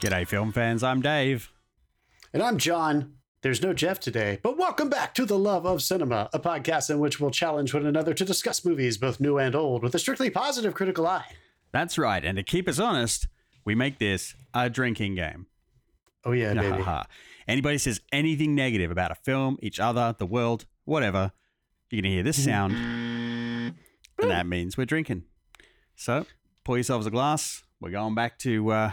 G'day, film fans. I'm Dave. And I'm John. There's no Jeff today, but welcome back to The Love of Cinema, a podcast in which we'll challenge one another to discuss movies, both new and old, with a strictly positive critical eye. That's right. And to keep us honest, we make this a drinking game. Oh, yeah, baby. Anybody says anything negative about a film, each other, the world, whatever, you're going to hear this sound. and that means we're drinking. So pour yourselves a glass. We're going back to uh,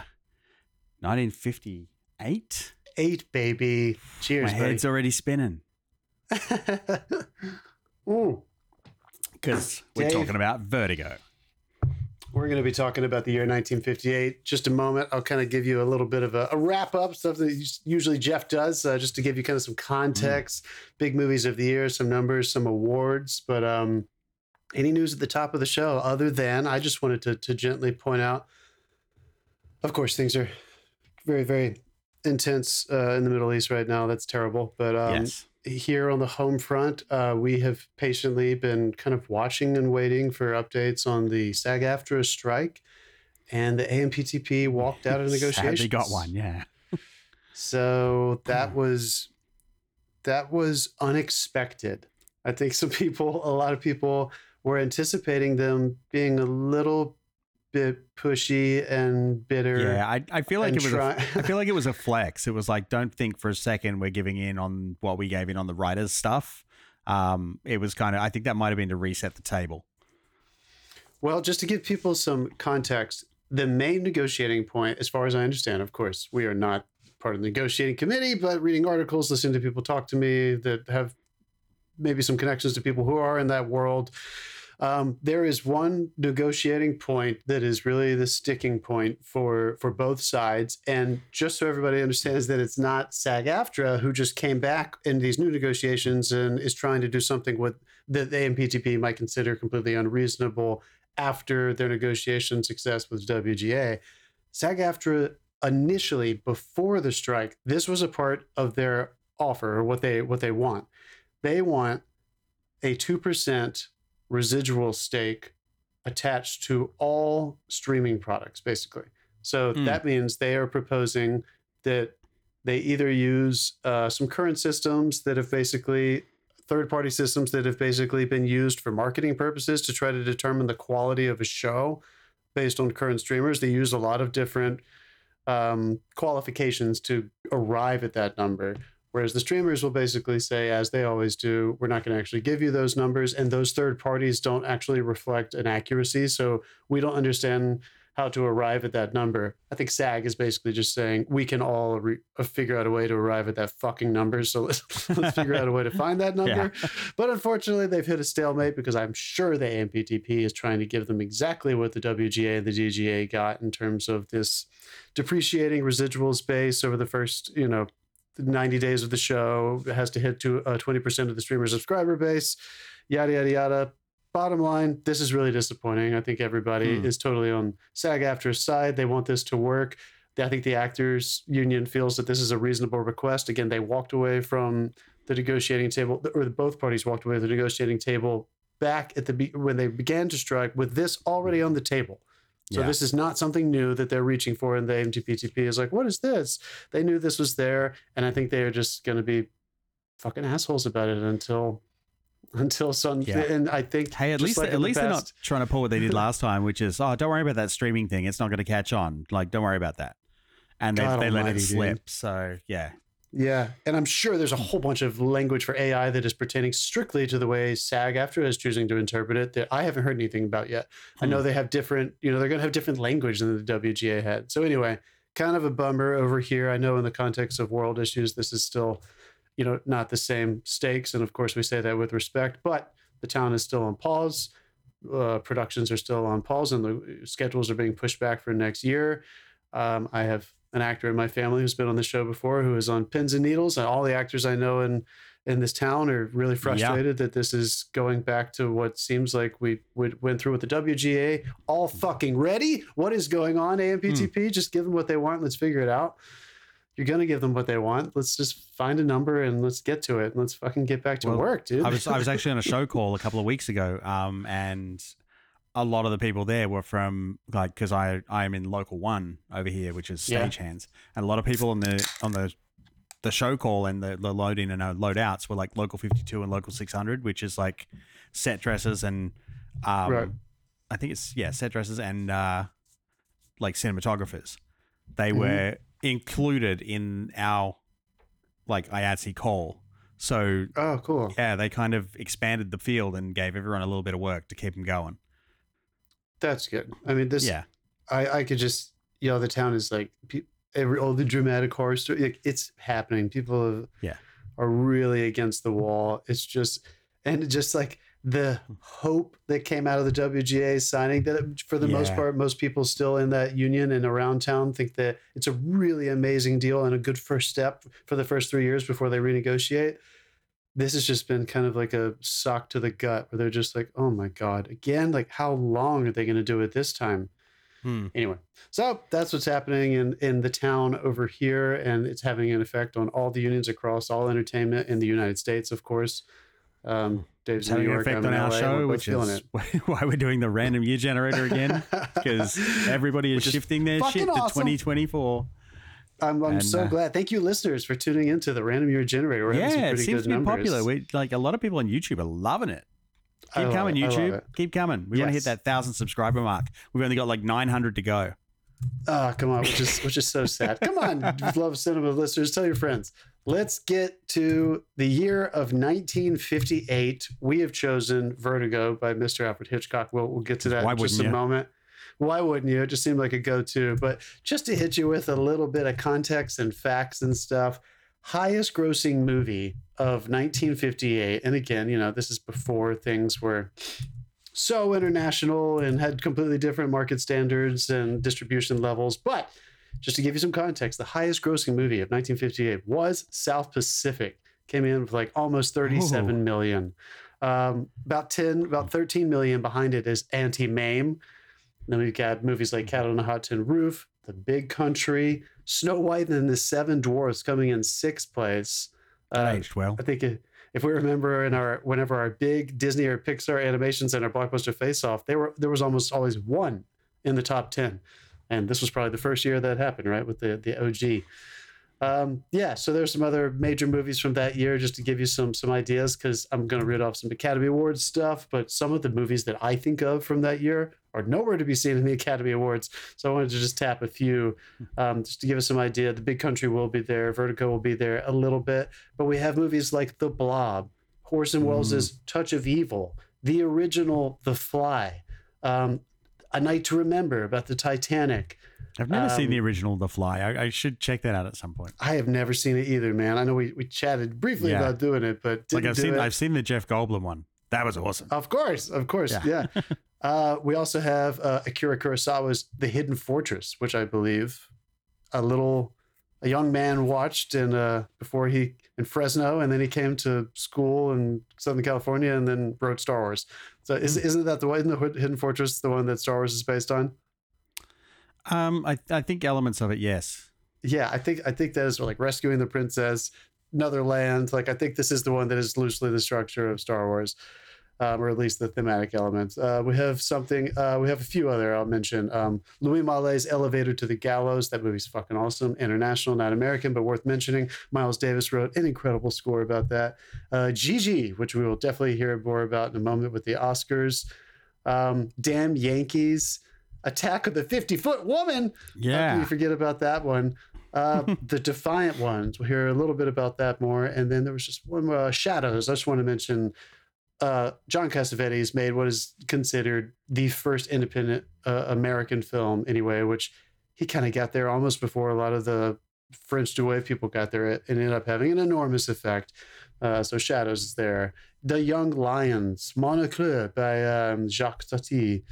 1958. Eight, baby. Cheers, My head's already spinning Ooh. because we're talking about Vertigo. We're going to be talking about the year 1958. Just a moment. I'll kind of give you a little bit of a, a wrap up, stuff that usually Jeff does, uh, just to give you kind of some context. Big movies of the year, some numbers, some awards. But um, any news at the top of the show, other than I just wanted to, to gently point out, of course, things are very, very intense uh, in the Middle East right now. That's terrible. But um, yes. here on the home front, uh, we have patiently been kind of watching and waiting for updates on the SAG AFTRA strike. And the AMPTP walked out of negotiations. Sadly got one, yeah. So that was that was unexpected. I think some people, a lot of people, were anticipating them being a little bit pushy and bitter. Yeah, I, I feel like it was. try- A, I feel like it was a flex. It was like, don't think for a second we're giving in on what we gave in on the writers stuff. Um, it was kind of. I think that might have been to reset the table. Well, just to give people some context, the main negotiating point, as far as I understand, of course, we are not part of the negotiating committee, but reading articles, listening to people talk to me that have maybe some connections to people who are in that world. Um, there is one negotiating point that is really the sticking point for for both sides, and just so everybody understands that it's not SAG-AFTRA who just came back in these new negotiations and is trying to do something with that the AMPTP might consider completely unreasonable after their negotiation success with WGA. SAG-AFTRA initially before the strike, this was a part of their offer or what they what they want. They want a two percent residual stake attached to all streaming products, basically. So Hmm. that means they are proposing that they either use uh, some current systems that have basically third party systems that have basically been used for marketing purposes to try to determine the quality of a show based on current streamers. They use a lot of different um, qualifications to arrive at that number. Whereas the streamers will basically say, as they always do, we're not going to actually give you those numbers. And those third parties don't actually reflect an accuracy. So we don't understand how to arrive at that number. I think SAG is basically just saying we can all re- uh, figure out a way to arrive at that fucking number. So let's, let's figure out a way to find that number. But unfortunately, they've hit a stalemate because I'm sure the AMPTP is trying to give them exactly what the WGA and the DGA got in terms of this depreciating residual space over the first, you know, 90 days of the show. It has to hit to uh, 20% of the streamer subscriber base, yada, yada, yada. Bottom line, this is really disappointing. I think everybody Hmm. is totally on SAG AFTRA's side. They want this to work. I think the actors union feels that this is a reasonable request. Again, they walked away from the negotiating table, or both parties walked away from the negotiating table back at the be- when they began to strike with this already on the table. So Yeah. this is not something new that they're reaching for, and the AMPTP is like, "What is this?" They knew this was there, and I think they are just going to be fucking assholes about it until until some. Yeah. And I think Hey, at least like at in the least they're not trying to pull what they did last time, which is oh, don't worry about that streaming thing. It's not going to catch on. Like, don't worry about that. And they, God they let it dude. slip. So yeah, Yeah, and I'm sure there's a whole bunch of language for AI that is pertaining strictly to the way SAG AFTRA is choosing to interpret it that I haven't heard anything about yet. I Hmm. know they have different, you know, they're going to have different language than the WGA had. So anyway, kind of a bummer over here. I know in the context of world issues, this is still, you know, not the same stakes, and of course we say that with respect. But the town is still on pause. Uh, productions are still on pause, and the schedules are being pushed back for next year. Um, I have an actor in my family who's been on the show before who is on pins and needles, and all the actors I know in in this town are really frustrated that this is going back to what seems like we, we went through with the WGA. All fucking ready? What is going on, AMPTP? Just give them what they want. Let's figure it out. You're gonna give them what they want. Let's just find a number and let's get to it. Let's fucking get back to Well, work, dude. I was I was actually on a show call a couple of weeks ago, um, and a lot of the people there were from like because I I am in local one over here, which is Yeah. stagehands, and a lot of people on the on the the show call and the, the load in and uh, load outs were like local 52 and local 600 which is like set dresses and um Right. i think it's yeah set dresses and uh like cinematographers they Mhm. were included in our like IATSE call so Oh, cool. yeah they kind of expanded the field and gave everyone a little bit of work to keep them going That's good. I mean, this. yeah I I could just you know the town is like every all the dramatic horror story. Like, it's happening. People have, Yeah. are really against the wall. It's just and just like the hope that came out of the WGA signing that for the most part most people still in that union and around town think that it's a really amazing deal and a good first step for the first 3 years before they renegotiate this has just been kind of like a sock to the gut where they're just like oh my god again? Like how long are they going to do it this time? Hmm. anyway so that's what's happening in in the town over here and it's having an effect on all the unions across all entertainment in the united states of course. Um dave's it's having an effect I'm on our LA, show which is why we're doing the random year generator again? Because everybody is Which is shifting their shit to 2024 i'm, I'm and, so uh, glad thank you listeners for tuning into the random year generator We're yeah, it seems to be numbers. popular. We like a lot of people on YouTube are loving it. Keep coming. I love YouTube. Keep coming. We want to hit that thousand subscriber mark. We've only got like nine hundred to go. Oh, come on, which is which is so sad. Come on, love cinema listeners, tell your friends. Let's get to the year of 1958. We have chosen Vertigo by Mr. Alfred Hitchcock. We'll, we'll get to that Why in just a you? moment. Why wouldn't you? It just seemed like a go-to. But just to hit you with a little bit of context and facts and stuff, highest grossing movie of 1958. And again, you know, this is before things were so international and had completely different market standards and distribution levels. But just to give you some context, the highest grossing movie of 1958 was South Pacific. Came in with like almost 37 million. Um, about 10, about 13 million behind it is Auntie Mame. Then we've got movies like Cat on a Hot Tin Roof, The Big Country, Snow White and the Seven Dwarfs coming in sixth place. Uh, aged well. I think it, if we remember in our whenever our big Disney or Pixar animations and our blockbuster face off, they were there was almost always one in the top ten, and this was probably the first year that happened, right, with the the OG. Um, yeah, so there's some other major movies from that year just to give you some some ideas because I'm going to read off some Academy Awards stuff, but some of the movies that I think of from that year are nowhere to be seen in the Academy Awards. So I wanted to just tap a few um, just to give us some idea. The Big Country will be there, Vertigo will be there a little bit, but we have movies like The Blob, Orson Welles' Touch of Evil, the original The Fly, um, A Night to Remember about the Titanic. I've never seen um, the original The Fly. I, I should check that out at some point. I have never seen it either, man. I know we, we chatted briefly Yeah. about doing it, but Like I've seen it. I've seen the Jeff Goldblum one. That was awesome. Of course, of course, yeah. Yeah. uh, we also have uh, Akira Kurosawa's The Hidden Fortress, which I believe a little a young man watched in uh, before he in Fresno, and then he came to school in Southern California, and then wrote Star Wars. So is, Hmm. isn't that the one? Isn't the Hidden Fortress the one that Star Wars is based on? Um, I I think elements of it, yes. Yeah, I think I think that is like rescuing the princess, another land. Like I think this is the one that is loosely the structure of Star Wars, um, or at least the thematic elements. Uh, we have something. Uh, we have a few other. I'll mention um, Louis Malle's Elevator to the Gallows. That movie's fucking awesome. International, not American, but worth mentioning. Miles Davis wrote an incredible score about that. Uh, Gigi, which we will definitely hear more about in a moment with the Oscars. Um, Damn Yankees. Attack of the 50 Foot Woman. How can Yeah. you forget about that one? Uh, the Defiant Ones. We'll hear a little bit about that more. And then there was just one more, uh, Shadows. I just want to mention uh, John Cassavetes made what is considered the first independent uh, American film, anyway, which he kind of got there almost before a lot of the French New Wave people got there. It ended up having an enormous effect. Uh, so Shadows is there. The Young Lions, Mon Oncle by um, Jacques Tati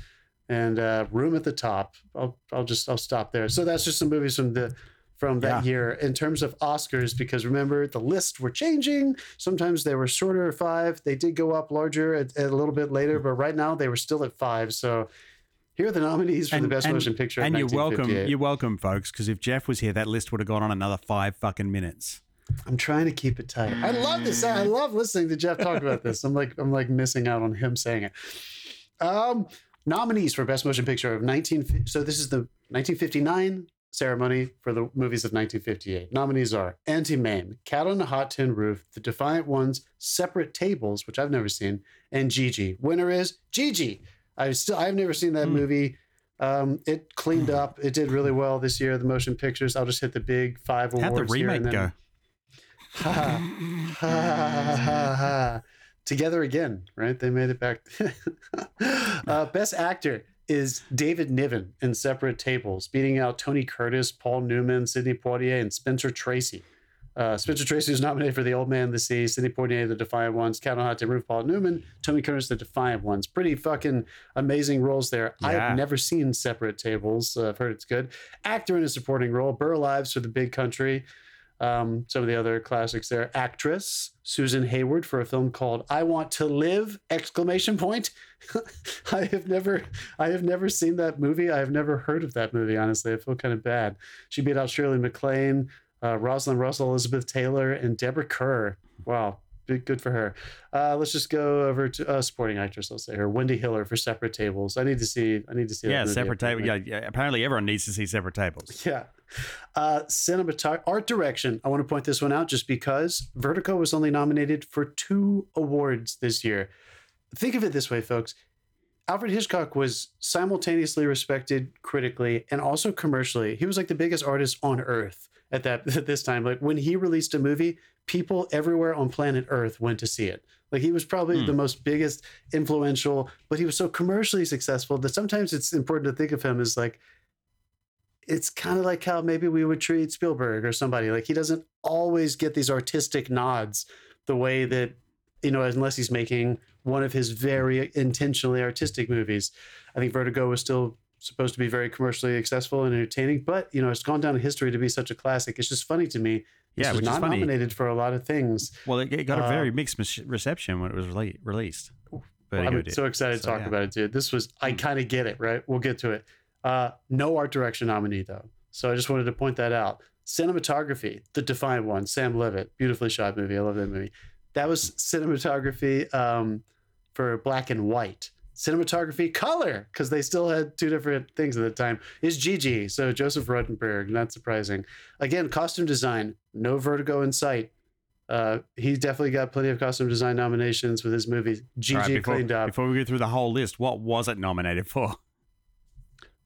and uh, Room at the Top. I'll I'll just I'll stop there. So that's just some movies from the from that Yeah. year in terms of Oscars because remember the lists were changing. Sometimes they were shorter at five. They did go up larger at, at a little bit later, but right now they were still at five. So here are the nominees for the best and- motion picture. And you're welcome. You're welcome, folks. Because if Jeff was here, that list would have gone on another five fucking minutes. I'm trying to keep it tight. I love this. I love listening to Jeff talk about this. I'm like I'm like missing out on him saying it. Um, nominees for Best Motion Picture of 19. So this is the 1959 ceremony for the movies of 1958. Nominees are Auntie Mame, Cat on a Hot Tin Roof, The Defiant Ones, Separate Tables, which I've never seen, and Gigi. Winner is Gigi. I still I've never seen that Hmm. movie. Um, it cleaned up. It did really well this year. The motion pictures. I'll just hit the big five awards. How'd the here remake and then- go? Ha ha ha ha ha. Together again, right? They made it back. uh, best actor is David Niven in Separate Tables, beating out Tony Curtis, Paul Newman, Sidney Poitier, and Spencer Tracy. Uh, Spencer Tracy was nominated for The Old Man of the Sea, Sidney Poitier, The Defiant Ones, Cat on Hot Roof, Paul Newman, Tony Curtis, The Defiant Ones. Pretty fucking amazing roles there. I have never seen Separate Tables. Uh, I've heard it's good. Actor in a supporting role, Burl Ives for The Big Country. Um, some of the other classics there. Actress Susan Hayward for a film called "I Want to Live!" Exclamation point. I have never, I have never seen that movie. I have never heard of that movie. Honestly, I feel kind of bad. She beat out Shirley MacLaine, uh, Rosalind Russell, Elizabeth Taylor, and Deborah Kerr. Wow, big good for her. Uh, let's just go over to uh, supporting actress. I'll say her, Wendy Hiller for Separate Tables. I need to see. I need to see. Yeah, separate table. apparently. Yeah, yeah, apparently everyone needs to see separate tables. Yeah. Uh, cinematography, art direction. I want to point this one out just because Vertigo was only nominated for two awards this year. Think of it this way, folks. Alfred Hitchcock was simultaneously respected critically and also commercially. He was like the biggest artist on earth at that at this time. Like when he released a movie, people everywhere on planet Earth went to see it. Like he was probably Hmm. the most biggest influential, but he was so commercially successful that sometimes it's important to think of him as like it's kind of like how maybe we would treat Spielberg or somebody. Like he doesn't always get these artistic nods the way that, you know, unless he's making one of his very intentionally artistic movies. I think Vertigo was still supposed to be very commercially successful and entertaining, but you know, it's gone down in history to be such a classic. It's just funny to me. This Yeah, was not nominated for a lot of things. Well, it, it got a Uh, very mixed reception when it was rele- released. Vertigo I'm so excited to So, talk yeah. about it, dude. This was I Mm. kind of get it, right? We'll get to it. Uh, no art direction nominee though, so I just wanted to point that out. Cinematography, the Defiant One, Sam Leavitt, beautifully shot movie. I love that movie. That was cinematography um, for black and white. Cinematography, color, because they still had two different things at the time. Is Gigi, so Joseph Ruttenberg, not surprising. Again, costume design, no Vertigo in sight. Uh, he definitely got plenty of costume design nominations with his movies. Gigi right, before, cleaned up. before we go through the whole list, what was it nominated for?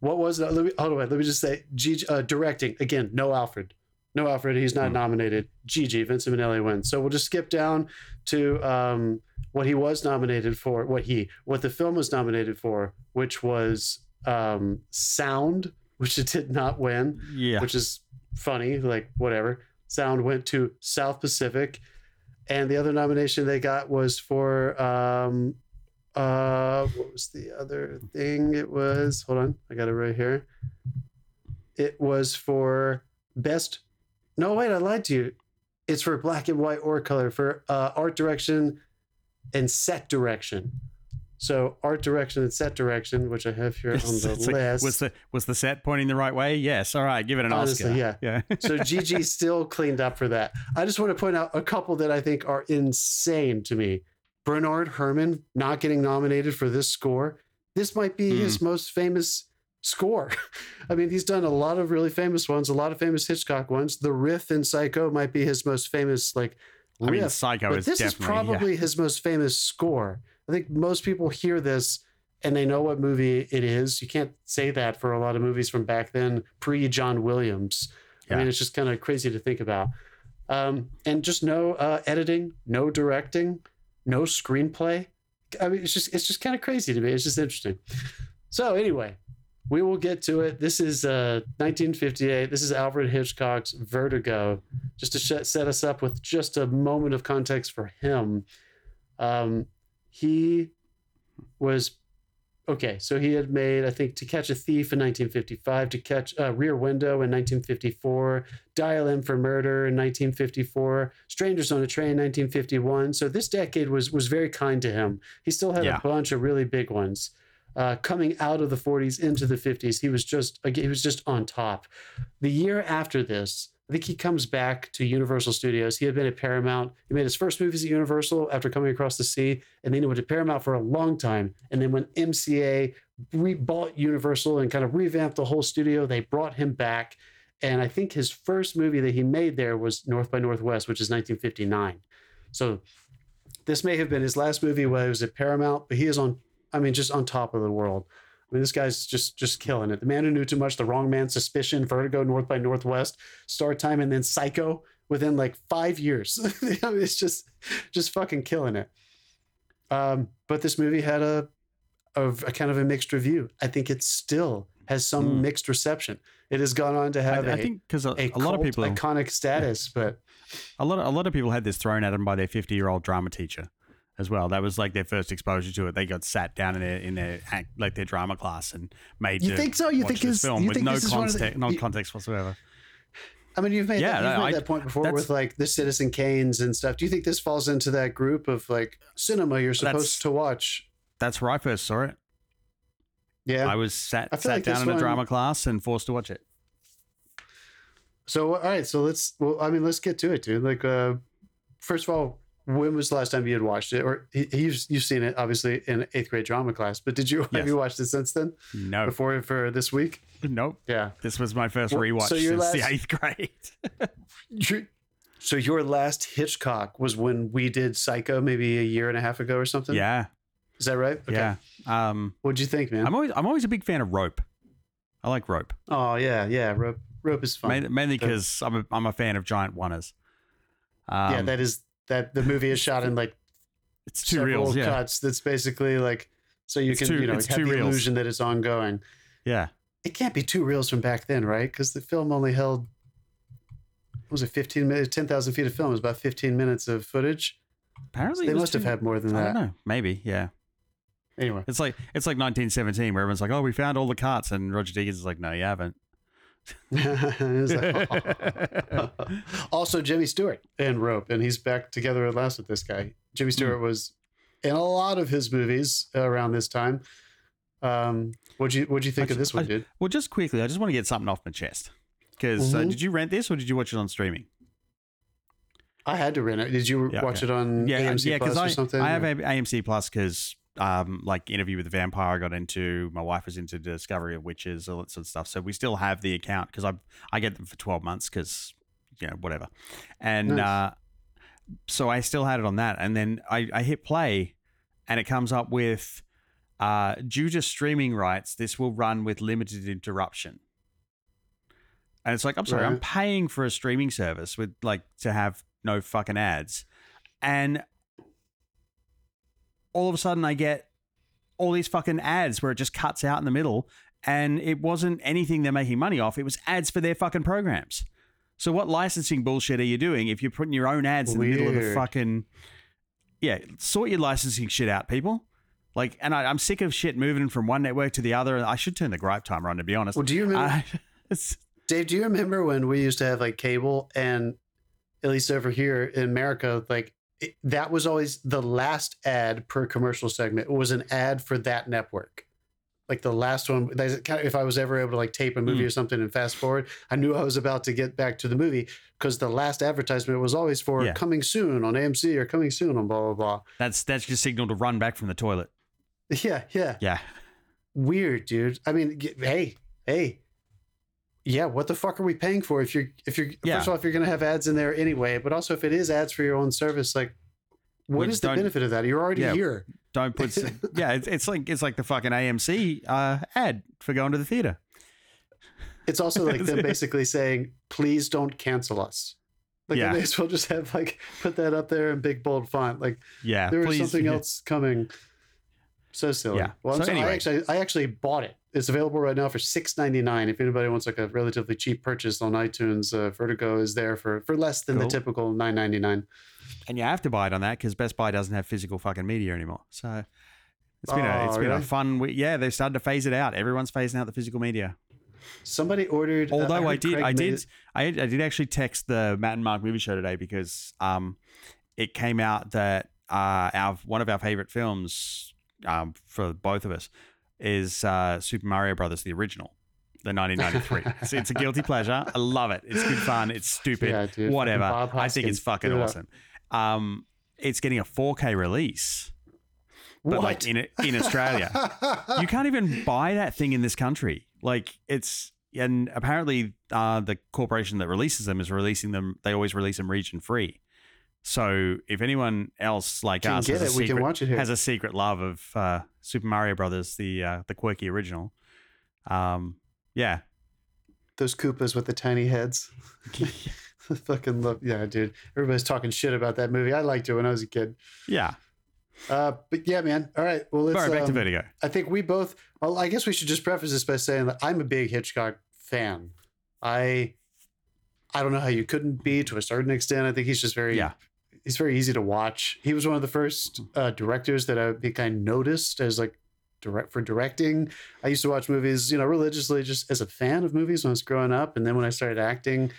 What was that? Let me hold on. Let me just say, Gigi, uh, directing again. No Alfred, no Alfred. He's not Hmm. nominated. Gigi Vincent Minnelli wins. So we'll just skip down to um, what he was nominated for. What he, what the film was nominated for, which was um, sound, which it did not win, Yeah. which is funny. Like whatever. Sound went to South Pacific, and the other nomination they got was for um, uh, what was the other thing? It was hold on, I got it right here. It was for best. No, wait, I lied to you. It's for black and white or color for uh, art direction and set direction. So art direction and set direction, which I have here on the like, list. was the was the set pointing the right way? Yes. All right, give it an Honestly, Oscar. yeah. Yeah. so Gigi still cleaned up for that. I just want to point out a couple that I think are insane to me. Bernard Herrmann not getting nominated for this score. This might be his hmm. most famous score. I mean, he's done a lot of really famous ones, a lot of famous Hitchcock ones. The riff in Psycho might be his most famous like I mean. Psycho is this is definitely yeah. probably his most famous score. I think most people hear this and they know what movie it is. You can't say that for a lot of movies from back then, pre John Williams. I mean, it's just kind of crazy to think about. Um, and just no uh, editing, no directing, no screenplay. I mean, it's just it's just kind of crazy to me. It's just interesting. So anyway, we will get to it. This is uh, 1958. This is Alfred Hitchcock's Vertigo. Just to sh- set us up with just a moment of context for him, um, he was okay. So he had made, I think, To Catch a Thief in 1955, To Catch uh, Rear Window in 1954, Dial M for Murder in 1954, Strangers on a Train in 1951. So this decade was was very kind to him. He still had Yeah. a bunch of really big ones. Uh, coming out of the 40s into the 50s, he was just he was just on top. The year after this, I think he comes back to Universal Studios. He had been at Paramount. He made his first movies at Universal after coming across the sea, and then he went to Paramount for a long time. And then when MCA re- bought Universal and kind of revamped the whole studio. They brought him back, and I think his first movie that he made there was North by Northwest, which is 1959. So this may have been his last movie while he was at Paramount, but he is on. I mean, just on top of the world. I mean, this guy's just just killing it. The man who knew too much, The Wrong Man, Suspicion, Vertigo, North by Northwest, Star Time, and then Psycho within like five years. I mean, it's just just fucking killing it. Um, but this movie had a, a a kind of a mixed review. I think it still has some Mm. mixed reception. It has gone on to have I, a I think because a, a, a lot of people, iconic status, but a lot of a lot of people had this thrown at them by their fifty year old drama teacher as well. That was like their first exposure to it. They got sat down in their in their act, like their drama class and made You think so? You think this film you with think no this is one of the- context, no context whatsoever. I mean, you've made, Yeah, that, you've made I- that point before with like the Citizen Kanes and stuff. Do you think this falls into that group of like cinema you're supposed to watch? That's where I first saw it. Yeah. I was sat I sat like down in a one- drama class and forced to watch it. So all right, so let's. Well, I mean, let's get to it, dude. Like, uh, first of all, when was the last time you had watched it? Or y- you've you've seen it obviously in eighth grade drama class, but did you Yes. have you watched it since then? No, Before for this week? nope. Yeah. This was my first Well, rewatch so your since the eighth grade. So your last Hitchcock was when we did Psycho, maybe a year and a half ago or something. yeah, Is that right? yeah. Um, What'd you think, man? I'm always I'm always a big fan of Rope. I like Rope. oh yeah, yeah. Rope, rope is fun. Mainly, mainly because I'm a, I'm a fan of giant oners. Um, yeah, that is that the movie is shot in like it's two reels. Yeah, cuts. That's basically like so you It's can two- you know it's have the reels. illusion that it's ongoing. yeah. It can't be two reels from back then, right? Because the film only held what was it 15 minutes 10,000 feet of film It was about 15 minutes of footage. Apparently, They it was must have had more than that. I don't know. Maybe. Yeah. Anyway, It's like it's like 1917, where everyone's like, "Oh, we found all the carts," and Roger Deakins is like, "No, you haven't." Like, also Jimmy Stewart and Rope, and he's back together at last with this guy. Jimmy Stewart Hmm. was in a lot of his movies around this time. Um, what'd you what'd you think I of this one, I- dude? Well, just quickly, I just want to get something off my chest. Because uh, Mhm. did you rent this or did you watch it on streaming? I had to rent it. Did you Yeah, watch okay. it on Yeah, AMC yeah. Plus Because or I something? I have or- AMC Plus because um like Interview with the Vampire I got into. My wife was into Discovery of Witches, all that sort of stuff. So we still have the account because I I get them for 12 months because you know whatever. And Nice. uh, so I still had it on that, and then I, I hit play, and it comes up with. Uh, due to streaming rights, this will run with limited interruption. And it's like, I'm sorry, I'm paying for a streaming service with like to have no fucking ads. And all of a sudden I get all these fucking ads where it just cuts out in the middle and it wasn't anything they're making money off. It was ads for their fucking programs. So what licensing bullshit are you doing if you're putting your own ads in the middle of the fucking Yeah, sort your licensing shit out, people. Like, and I, I'm sick of shit moving from one network to the other. I should turn the gripe timer on, to be honest. Well, do you remember, Dave? Do you remember when we used to have like cable, and at least over here in America, like it, that was always the last ad per commercial segment It was an ad for that network. Like the last one, that's kind of, if I was ever able to like tape a movie Mm. or something and fast forward, I knew I was about to get back to the movie because the last advertisement was always for Yeah. coming soon on AMC or coming soon on blah blah blah. that's that's your signal to run back from the toilet. Yeah, yeah. Yeah. weird, dude. I mean, hey, hey, yeah. What the fuck are we paying for if you're if you're Yeah. first of all if you're gonna have ads in there anyway, but also if it is ads for your own service, like, what Which is the benefit of that? You're already Yeah. here. Don't put. yeah, it's, it's like it's like the fucking AMC uh, ad for going to the theater. It's also like them basically saying, please don't cancel us. Like Yeah. they may as well just have like put that up there in big bold font. Like Yeah, there is something else coming. So silly. Yeah. Well, So so- I actually I actually bought it. It's available right now for six ninety nine. If anybody wants like a relatively cheap purchase on iTunes, uh, Vertigo is there for for less than Cool. the typical nine ninety nine. and you have to buy it on that because Best Buy doesn't have physical fucking media anymore. So it's been a it's Oh, been a fun. We- yeah, they've started to phase it out. Everyone's phasing out the physical media. Somebody ordered. uh, Although I did, I did, I, I did actually text the Matt and Mark movie show today because um, it came out that uh, our one of our favorite films um, for both of us is uh, Super Mario Brothers, the original, the 1993. it's, it's a guilty pleasure. I love it. It's good fun. It's stupid. Yeah, dude, Whatever. I think it's fucking Yeah. awesome. Um, it's getting a 4K release. but what? like in in Australia. you can't even buy that thing in this country. Like it's and apparently uh, the corporation that releases them is releasing them. They always release them region free. So if anyone else like Can us has, it, a secret, watch it here. has a secret love of uh, Super Mario Brothers, the uh, the quirky original, um, yeah, Those Koopas with the tiny heads. Fucking love, yeah, dude. Everybody's talking shit about that movie. I liked it when I was a kid. yeah. Uh, but yeah, man. All right. Well, let's. All right, back to um, Vertigo. I think we both. Well, I guess we should just preface this by saying that I'm a big Hitchcock fan. I, I don't know how you couldn't be to a certain extent. I think he's just very. Yeah. He's very easy to watch. He was one of the first uh, directors that I think I noticed as like direct for directing. I used to watch movies, you know, religiously just as a fan of movies when I was growing up, and then when I started acting,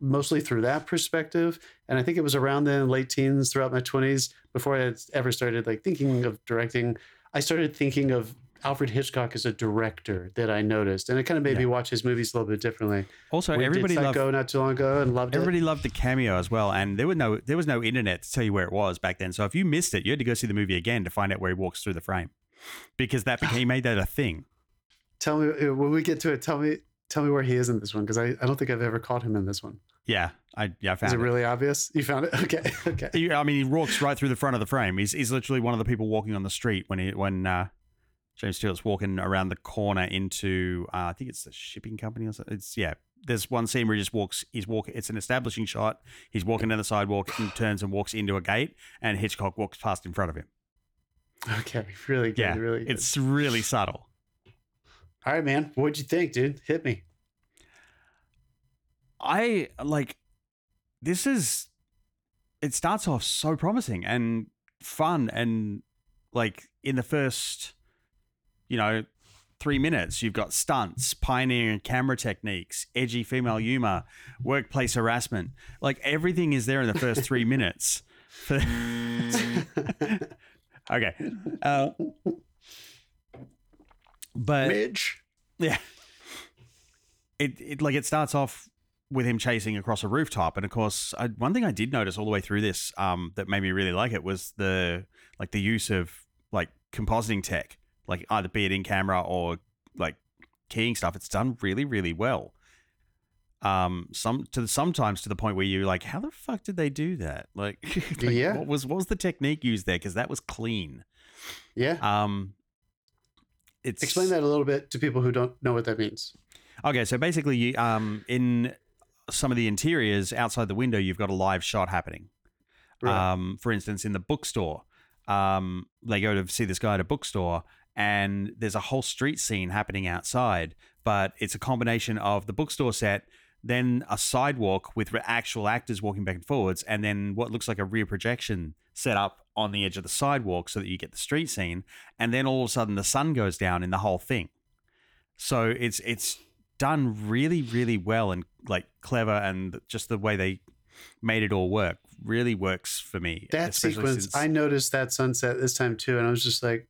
mostly through that perspective. And I think it was around then, late teens, throughout my twenties, before I ever started like thinking of directing. I started thinking of Alfred Hitchcock as a director that I noticed, and it kind of made Yeah. me watch his movies a little bit differently. Also, we everybody did loved Psycho not too long ago and loved Everybody loved the cameo as well, and there was no there was no internet to tell you where it was back then. So if you missed it, you had to go see the movie again to find out where he walks through the frame, because that became made that a thing. Tell me uh, when we get to it. Tell me, tell me where he is in this one because I, I don't think I've ever caught him in this one. Yeah, I yeah I Is found it it. really obvious? You found it? Okay, okay. He- I mean, he walks right through the front of the frame. He's he's literally one of the people walking on the street when he when uh, James Stewart's walking around the corner into uh, I think it's the shipping company or something. It's yeah. There's one scene where he just walks. He's walking. It's an establishing shot. He's walking down the sidewalk and turns and walks into a gate, and Hitchcock walks past in front of him. Okay, really good. Yeah, really good. it's really subtle. All right, man. What'd you think, dude? Hit me. I like this is it starts off so promising and fun and like in the first you know 3 minutes you've got stunts pioneering camera techniques edgy female humor workplace harassment like everything is there in the first 3 minutes okay uh, but Midge. yeah. It, it like it starts off with him chasing across a rooftop, and of course, I, one thing I did notice all the way through this um, that made me really like it was the like the use of like compositing tech, like either be it in camera or like keying stuff. It's done really, really well. Um, some to sometimes to the point where you're like, how the fuck did they do that? Like, like, Yeah. what was what was the technique used there? Because that was clean. Yeah. Um, it's Explain that a little bit to people who don't know what that means. Okay, so basically, you, um, in some of the interiors outside the window, you've got a live shot happening. Right. Um, for instance, in the bookstore, um, they go to see this guy at a bookstore, and there's a whole street scene happening outside, but it's a combination of the bookstore set, then a sidewalk with actual actors walking back and forwards, and then what looks like a rear projection set up on the edge of the sidewalk so that you get the street scene, and then all of a sudden the sun goes down in the whole thing. So it's it's done really really well and like clever and just the way they made it all work really works for me. that sequence, since- I noticed that sunset this time too, and I was just like,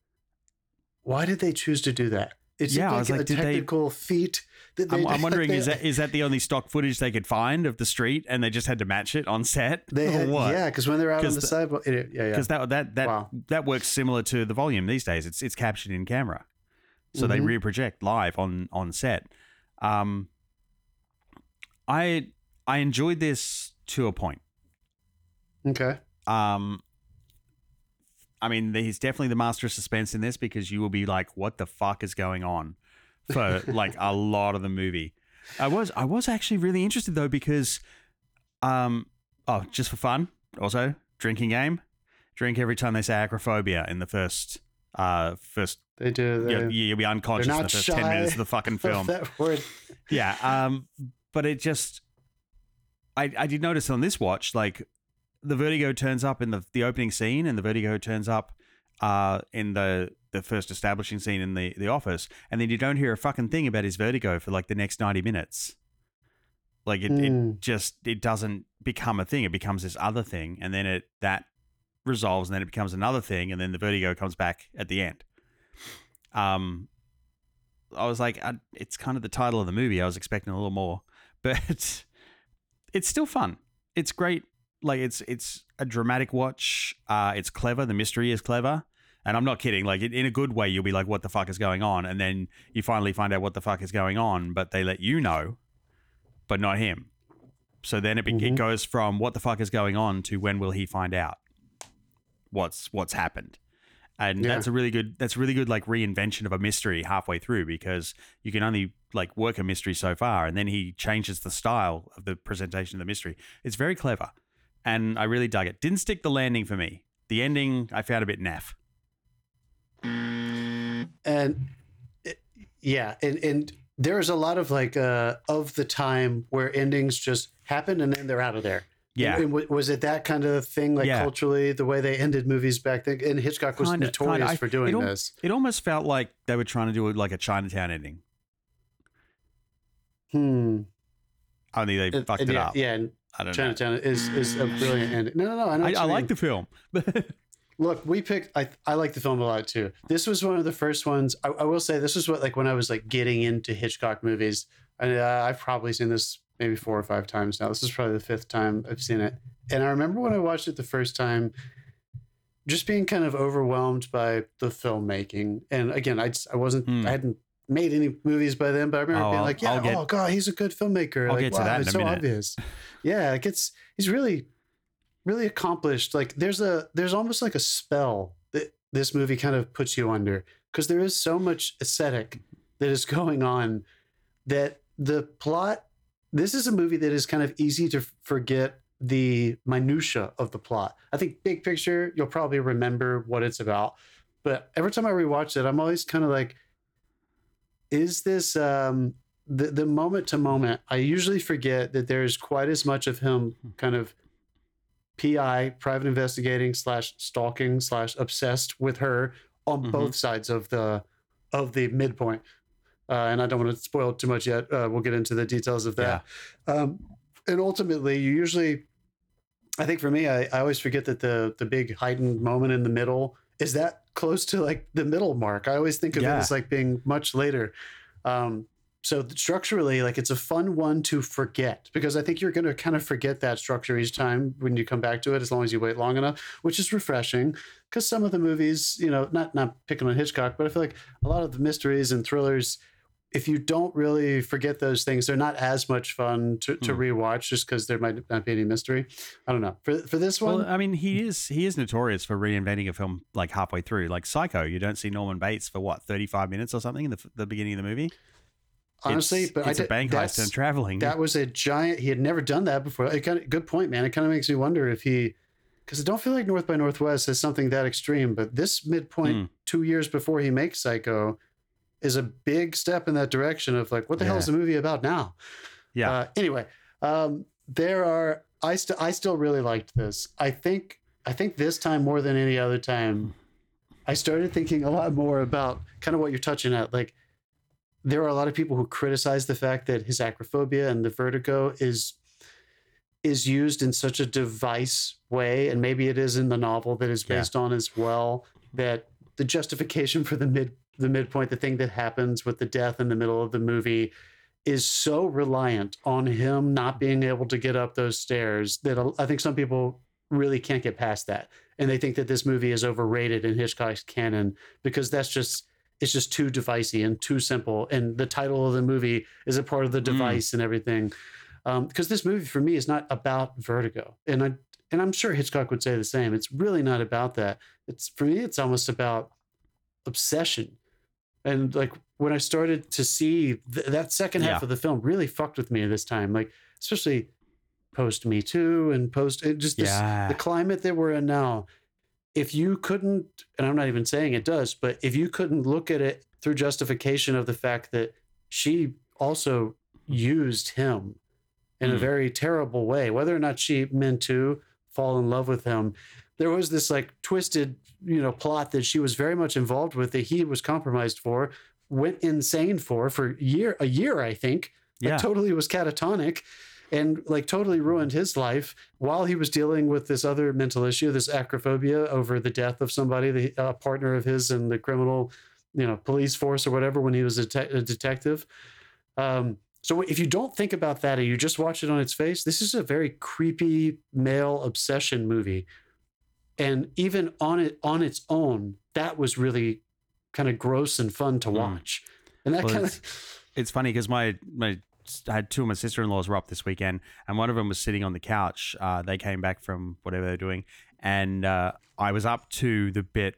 why did they choose to do that? It seemed Yeah, I like, was like, a did they- technical feat that they I'm, I'm wondering is that is that the only stock footage they could find of the street and they just had to match it on set they had, what? yeah, because when they're out on the, the- sidewalk, it, yeah, yeah. because that that that Wow. that works similar to the volume these days. It's it's captured in camera, so they Mhm. reproject live on on set. Um, I I enjoyed this to a point. Okay. Um, I mean, he's definitely the master of suspense in this because you will be like, "What the fuck is going on?" for like a lot of the movie. I was I was actually really interested though because, um, oh, just for fun, also drinking game, drink every time they say acrophobia in the first, uh, first They do. They, you'll, you'll be unconscious in the first ten minutes of the fucking film. that word. Yeah. Um, but it just, I, I did notice on this watch, like the vertigo turns up in the, the opening scene and the vertigo turns up uh, in the, the first establishing scene in the, the office. And then you don't hear a fucking thing about his vertigo for like the next 90 minutes. Like it, Hmm. it just, it doesn't become a thing. It becomes this other thing. And then it, that resolves and then it becomes another thing. And then the vertigo comes back at the end. Um, I was like, I, it's kind of the title of the movie. I was expecting a little more, but it's still fun. It's great. Like it's it's a dramatic watch. Uh, it's clever. The mystery is clever. And I'm not kidding. Like in a good way, you'll be like, "What the fuck is going on?" And then you finally find out what the fuck is going on, but they let you know, but not him. So then it, be- it Mhm. goes from "What the fuck is going on?" to "When will he find out what's what's happened?" And Yeah. that's a really good. That's really good like reinvention of a mystery halfway through because you can only like work a mystery so far, and then he changes the style of the presentation of the mystery. It's very clever, and I really dug it. Didn't stick the landing for me. The ending I found a bit naff. and it- yeah and and there's a lot of like uh of the time where endings just happen and then they're out of there Yeah, and, and wa- was it that kind of thing like Yeah. culturally the way they ended movies back then and hitchcock was Kinda- notorious kinda. I- for doing it al- this it almost felt like they were trying to do like a Chinatown ending. hmm Only they And- fucked it yeah, up. yeah and I don't know. chinatown is is a brilliant ending no no no i know I, I like the film. Look, we picked. I I like the film a lot too. This was one of the first ones. I, I will say this was what like when I was like getting into Hitchcock movies, and uh, I've probably seen this maybe four or five times now. This is probably the fifth time I've seen it, and I remember when I watched it the first time, just being kind of overwhelmed by the filmmaking. And again, I just, I wasn't Hmm. I hadn't made any movies by then, but I remember Oh, being like, yeah, get- oh god, he's a good filmmaker. I'll like, get to wow, that in it's so minute. obvious. Yeah, like it's he's really really accomplished. Like there's a there's almost like a spell that this movie kind of puts you under because there is so much aesthetic that is going on that the plot. This is a movie that is kind of easy to forget the minutia of the plot. I think big picture, you'll probably remember what it's about. But every time I rewatch it, I'm always kind of like, is this um the, the moment to moment? I usually forget that there's quite as much of him kind of PI, private investigating slash stalking slash obsessed with her on Mhm. both sides of the of the midpoint. Uh, and I don't want to spoil too much yet. Uh, we'll get into the details of that. Um, and ultimately, you usually, I think for me, I, I always forget that the the big heightened moment in the middle is that close to like the middle mark. I always think of Yeah. it as like being much later. Um, so structurally, like it's a fun one to forget because I think you're going to kind of forget that structure each time when you come back to it, as long as you wait long enough, which is refreshing. Because some of the movies, you know, not not picking on Hitchcock, but I feel like a lot of the mysteries and thrillers, if you don't really forget those things, they're not as much fun to, to Hmm. rewatch just because there might not be any mystery. I don't know. For for this one, Well, I mean, he is he is notorious for reinventing a film like halfway through, like Psycho. You don't see Norman Bates for what thirty five minutes or something in the, the beginning of the movie. honestly, it's, but it's I a did- bank heist and traveling. that was a giant he had never done that before it kind of good point man it kind of makes me wonder if he because i don't feel like north by northwest is something that extreme but this midpoint Hmm. two years before he makes psycho is a big step in that direction of like what the hell is the movie about now? Yeah, uh, anyway um, there are i still i still really liked this. I think i think this time more than any other time i started thinking a lot more about kind of what you're touching at like there are a lot of people who criticize the fact that his acrophobia and the vertigo is is used in such a device way and maybe it is in the novel that is Yeah. based on as well that the justification for the mid the midpoint the thing that happens with the death in the middle of the movie is so reliant on him not being able to get up those stairs that I think some people really can't get past that. And they think that this movie is overrated in Hitchcock's canon because that's just it's just too devicey and too simple. And the title of the movie is a part of the Mm. device and everything. Um, because this movie for me is not about vertigo. And I and I'm sure Hitchcock would say the same. It's really not about that. It's for me it's almost about obsession and like when I started to see th- that second half Yeah. of the film really fucked with me this time like especially post Me Too and post it just this, yeah. the climate that we're in now, if you couldn't, and I'm not even saying it does, but if you couldn't look at it through justification of the fact that she also used him in a Mm. very terrible way, whether or not she meant to fall in love with him, there was this like twisted, you know, plot that she was very much involved with that he was compromised for, went insane for for year a year, I think. Like totally was catatonic and like totally ruined his life while he was dealing with this other mental issue, this acrophobia over the death of somebody, the a partner of his in the criminal, you know, police force or whatever when he was a, te- a detective. Um, so if you don't think about that and you just watch it on its face, this is a very creepy male obsession movie. And even on it on its own, that was really kind of gross and fun to Mm. watch. And that Well, kind it's- of It's funny because my my I had two of my sister in laws were up this weekend, and one of them was sitting on the couch. Uh, they came back from whatever they're doing, and uh, I was up to the bit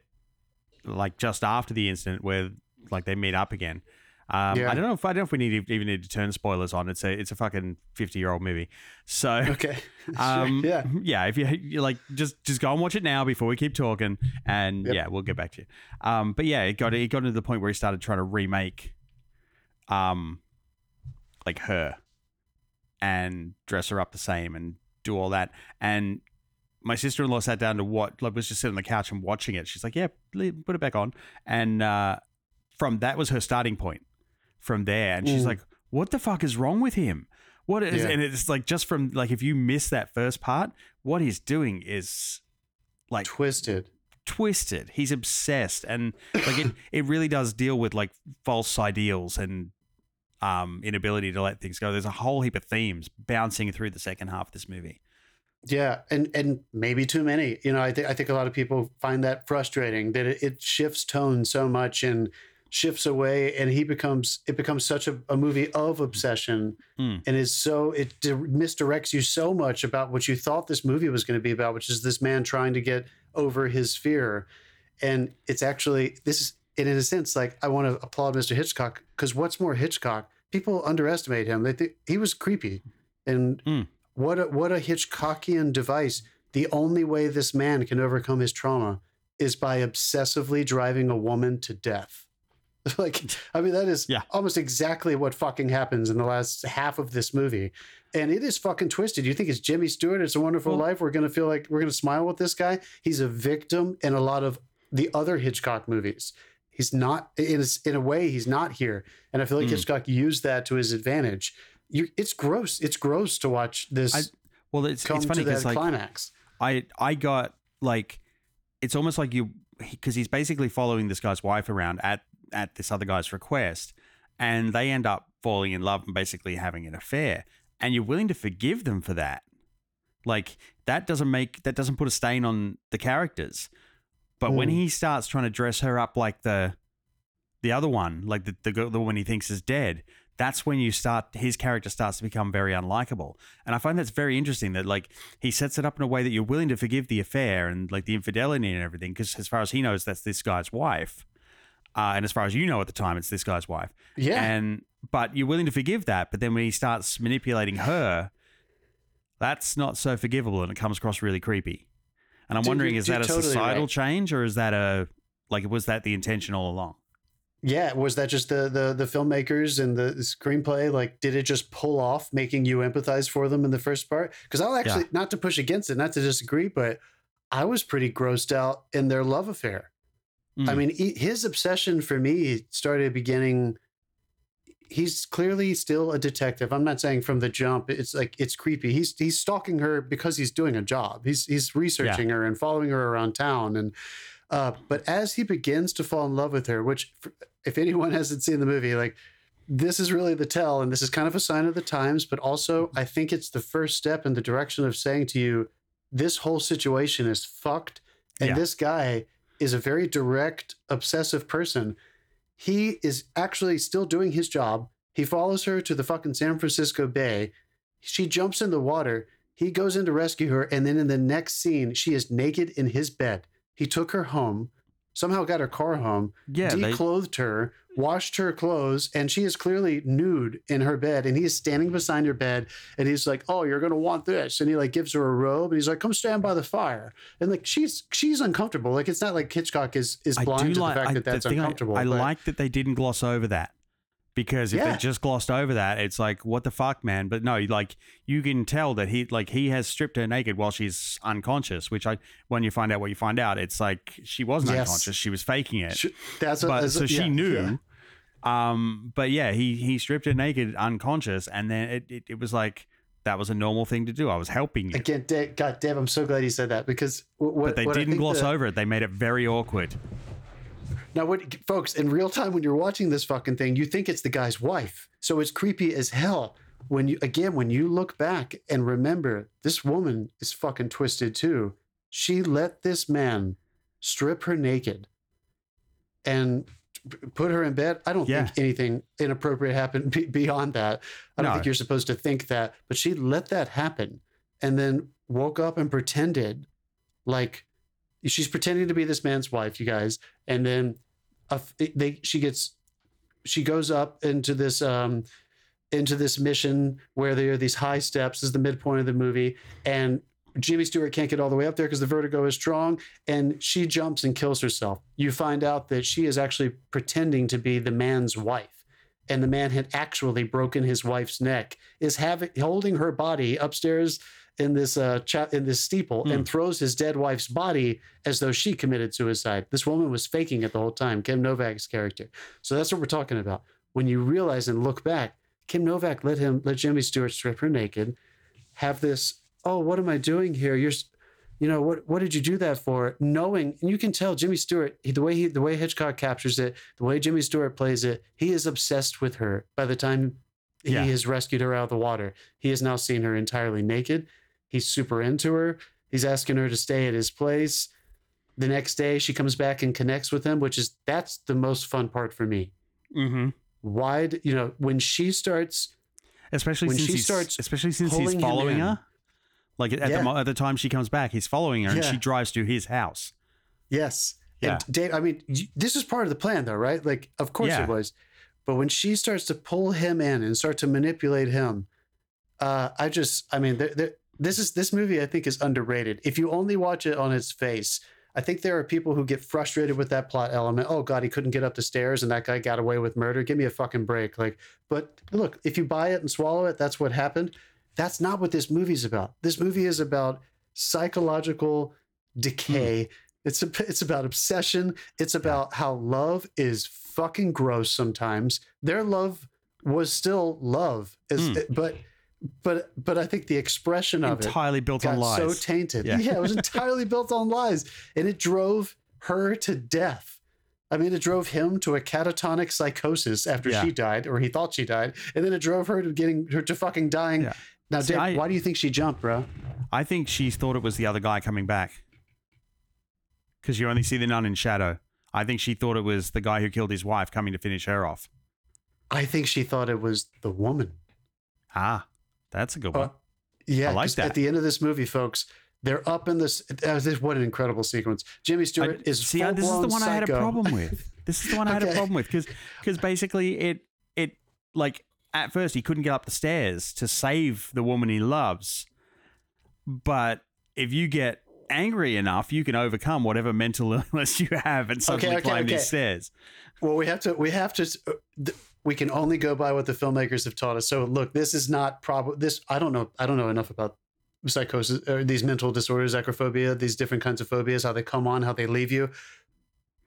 like just after the incident where like they meet up again. Um, Yeah. I don't know if I don't know if we need even need to turn spoilers on. It's a it's a fucking fifty year old movie, so okay. um, Sure, yeah. yeah. If you, you like, just just go and watch it now before we keep talking, and Yep. yeah, we'll get back to you. Um, but yeah, it got it got to the point where he started trying to remake, um, like her, and dress her up the same and do all that. And my sister in law sat down to what like was just sitting on the couch and watching it. She's like, yeah, put it back on, and uh, from that was her starting point. From there, and she's Mm. like, what the fuck is wrong with him? What is Yeah. and it's like just from like if you miss that first part, what he's doing is like Twisted. twisted. He's obsessed, and like it, it really does deal with like false ideals and um inability to let things go. There's a whole heap of themes bouncing through the second half of this movie. Yeah, and and maybe too many. You know, I think I think a lot of people find that frustrating that it, it shifts tone so much and shifts away, and he becomes it becomes such a, a movie of obsession, Mm. and is so it di- misdirects you so much about what you thought this movie was going to be about, which is this man trying to get over his fear, and it's actually this is and in a sense like I want to applaud Mr. Hitchcock because what's more Hitchcock? People underestimate him. They think he was creepy, and Mm. what a, what a Hitchcockian device. The only way this man can overcome his trauma is by obsessively driving a woman to death. like, I mean, that is Yeah. almost exactly what fucking happens in the last half of this movie. And it is fucking twisted. You think it's Jimmy Stewart, It's a Wonderful Well- Life. We're going to feel like we're going to smile with this guy. He's a victim in a lot of the other Hitchcock movies. He's not, in a, in a way, he's not here. And I feel like Mm. Hitchcock used that to his advantage. You, it's gross. It's gross to watch this I- Well, it's it's funny because like climax. I I got like it's almost like you because he's basically following this guy's wife around at at this other guy's request, and they end up falling in love and basically having an affair, and you're willing to forgive them for that. Like that doesn't make that doesn't put a stain on the characters, but when Mm. he starts trying to dress her up like the the other one, like the the, girl- the one he thinks is dead. That's when you start his character starts to become very unlikable. And I find that's very interesting that like he sets it up in a way that you're willing to forgive the affair and like the infidelity and everything because as far as he knows that's this guy's wife. Uh, and as far as you know at the time it's this guy's wife. Yeah. And but you're willing to forgive that, but then when he starts manipulating her, that's not so forgivable and it comes across really creepy. And I'm Dude, wondering is that a totally societal right. change or is that a like was that the intention all along? yeah. Was that just the, the the filmmakers and the screenplay? Like, did it just pull off making you empathize for them in the first part? Because I'll actually not to push against it, not to disagree, but I was pretty grossed out in their love affair. I Mm. mean, he, his obsession for me started beginning. He's clearly still a detective. I'm not saying from the jump. It's like it's creepy. He's he's stalking her because he's doing a job. He's he's researching her and following her around town. And uh, but as he begins to fall in love with her, which if anyone hasn't seen the movie, like this is really the tell, and this is kind of a sign of the times. But also, I think it's the first step in the direction of saying to you, this whole situation is fucked, and Yeah. this guy is a very direct, obsessive person. He is actually still doing his job. He follows her to the fucking San Francisco Bay. She jumps in the water. He goes in to rescue her. And then in the next scene, she is naked in his bed. He took her home, somehow got her car home, yeah, they, declothed her, washed her clothes, and she is clearly nude in her bed. And he's standing beside her bed, and he's like, "Oh, you're gonna want this," and he like gives her a robe, and he's like, "Come stand by the fire." And like she's she's uncomfortable. Like it's not like Hitchcock is is blind to the fact I, that that's thing I- uncomfortable. I, but- like that they didn't gloss over that because if Yeah. they just glossed over that, it's like what the fuck, man. But no, like you can tell that he like he has stripped her naked while she's unconscious. Which I when you find out what you find out, it's like she wasn't Yes. unconscious; she was faking it. Sh- That's but so she knew. yeah. Um, but yeah, he he stripped her naked, unconscious, and then it, it, it was like that was a normal thing to do. I was helping you. Again, Dave, God, Dave, I'm so glad you said that because what But they didn't gloss the- over it. They made it very awkward. Now, what, folks, in real time, when you're watching this fucking thing, you think it's the guy's wife. So it's creepy as hell. When you, again, when you look back and remember this woman is fucking twisted too. she let this man strip her naked and put her in bed. I don't Yeah. think anything inappropriate happened be- beyond that. I don't No. think you're supposed to think that, but she let that happen and then woke up and pretended like she's pretending to be this man's wife, you guys. And then a they she gets she goes up into this um into this mission where there are these high steps this is the midpoint of the movie and Jimmy Stewart can't get all the way up there because the vertigo is strong and she jumps and kills herself. You find out that she is actually pretending to be the man's wife and the man had actually broken his wife's neck is having holding her body upstairs in this uh cha- in this steeple Hmm. and throws his dead wife's body as though she committed suicide. This woman was faking it the whole time, Kim Novak's character. So that's what we're talking about. When you realize and look back, Kim Novak let him let Jimmy Stewart strip her naked, have this, oh, what am I doing here? You're you know, what what did you do that for? Knowing and you can tell Jimmy Stewart, he, the way he the way Hitchcock captures it, the way Jimmy Stewart plays it, he is obsessed with her by the time he Yeah. has rescued her out of the water. He has now seen her entirely naked. He's super into her. He's asking her to stay at his place. The next day, she comes back and connects with him, which is that's the most fun part for me. Mm-hmm. Why, d- you know, when she starts, Especially When since she starts especially since he's following her. Like at Yeah. the at the time she comes back, he's following her, and she drives to his house. yes, Yeah. and Dave, I mean, this is part of the plan, though, right? Like, of course Yeah. it was. But when she starts to pull him in and start to manipulate him, uh, I just, I mean, there, there, this is this movie. I think is underrated. If you only watch it on its face, I think there are people who get frustrated with that plot element. Oh God, he couldn't get up the stairs, and that guy got away with murder. Give me a fucking break. Like, but look, if you buy it and swallow it, that's what happened. That's not what this movie's about. This movie is about psychological decay. It's a, it's about obsession. It's about how love is fucking gross sometimes. Their love was still love, Hmm. but but but I think the expression of it Entirely built on lies. so tainted. Yeah. Yeah. it was entirely built on lies, and it drove her to death. I mean, it drove him to a catatonic psychosis after Yeah. she died, or he thought she died, and then it drove her to getting her to fucking dying. Yeah. Now, See, Dave, I- why do you think she jumped, bro? I think she thought it was the other guy coming back. Because you only see the nun in shadow. I think she thought it was the guy who killed his wife coming to finish her off. I think she thought it was the woman. Ah, that's a good one. Uh, yeah, I like that. At the end of this movie, folks, they're up in this. uh, this what an incredible sequence! Jimmy Stewart I- is see, I- this is the one I had a problem with. This is the one I had a problem with because because basically it it like at first he couldn't get up the stairs to save the woman he loves, but if you get angry enough, you can overcome whatever mental illness you have and suddenly okay, climb okay. these stairs. Well, we have to. We have to. We can only go by what the filmmakers have taught us. So, look, this is not probably this. I don't know. I don't know enough about psychosis or these mental disorders, acrophobia, these different kinds of phobias, how they come on, how they leave you.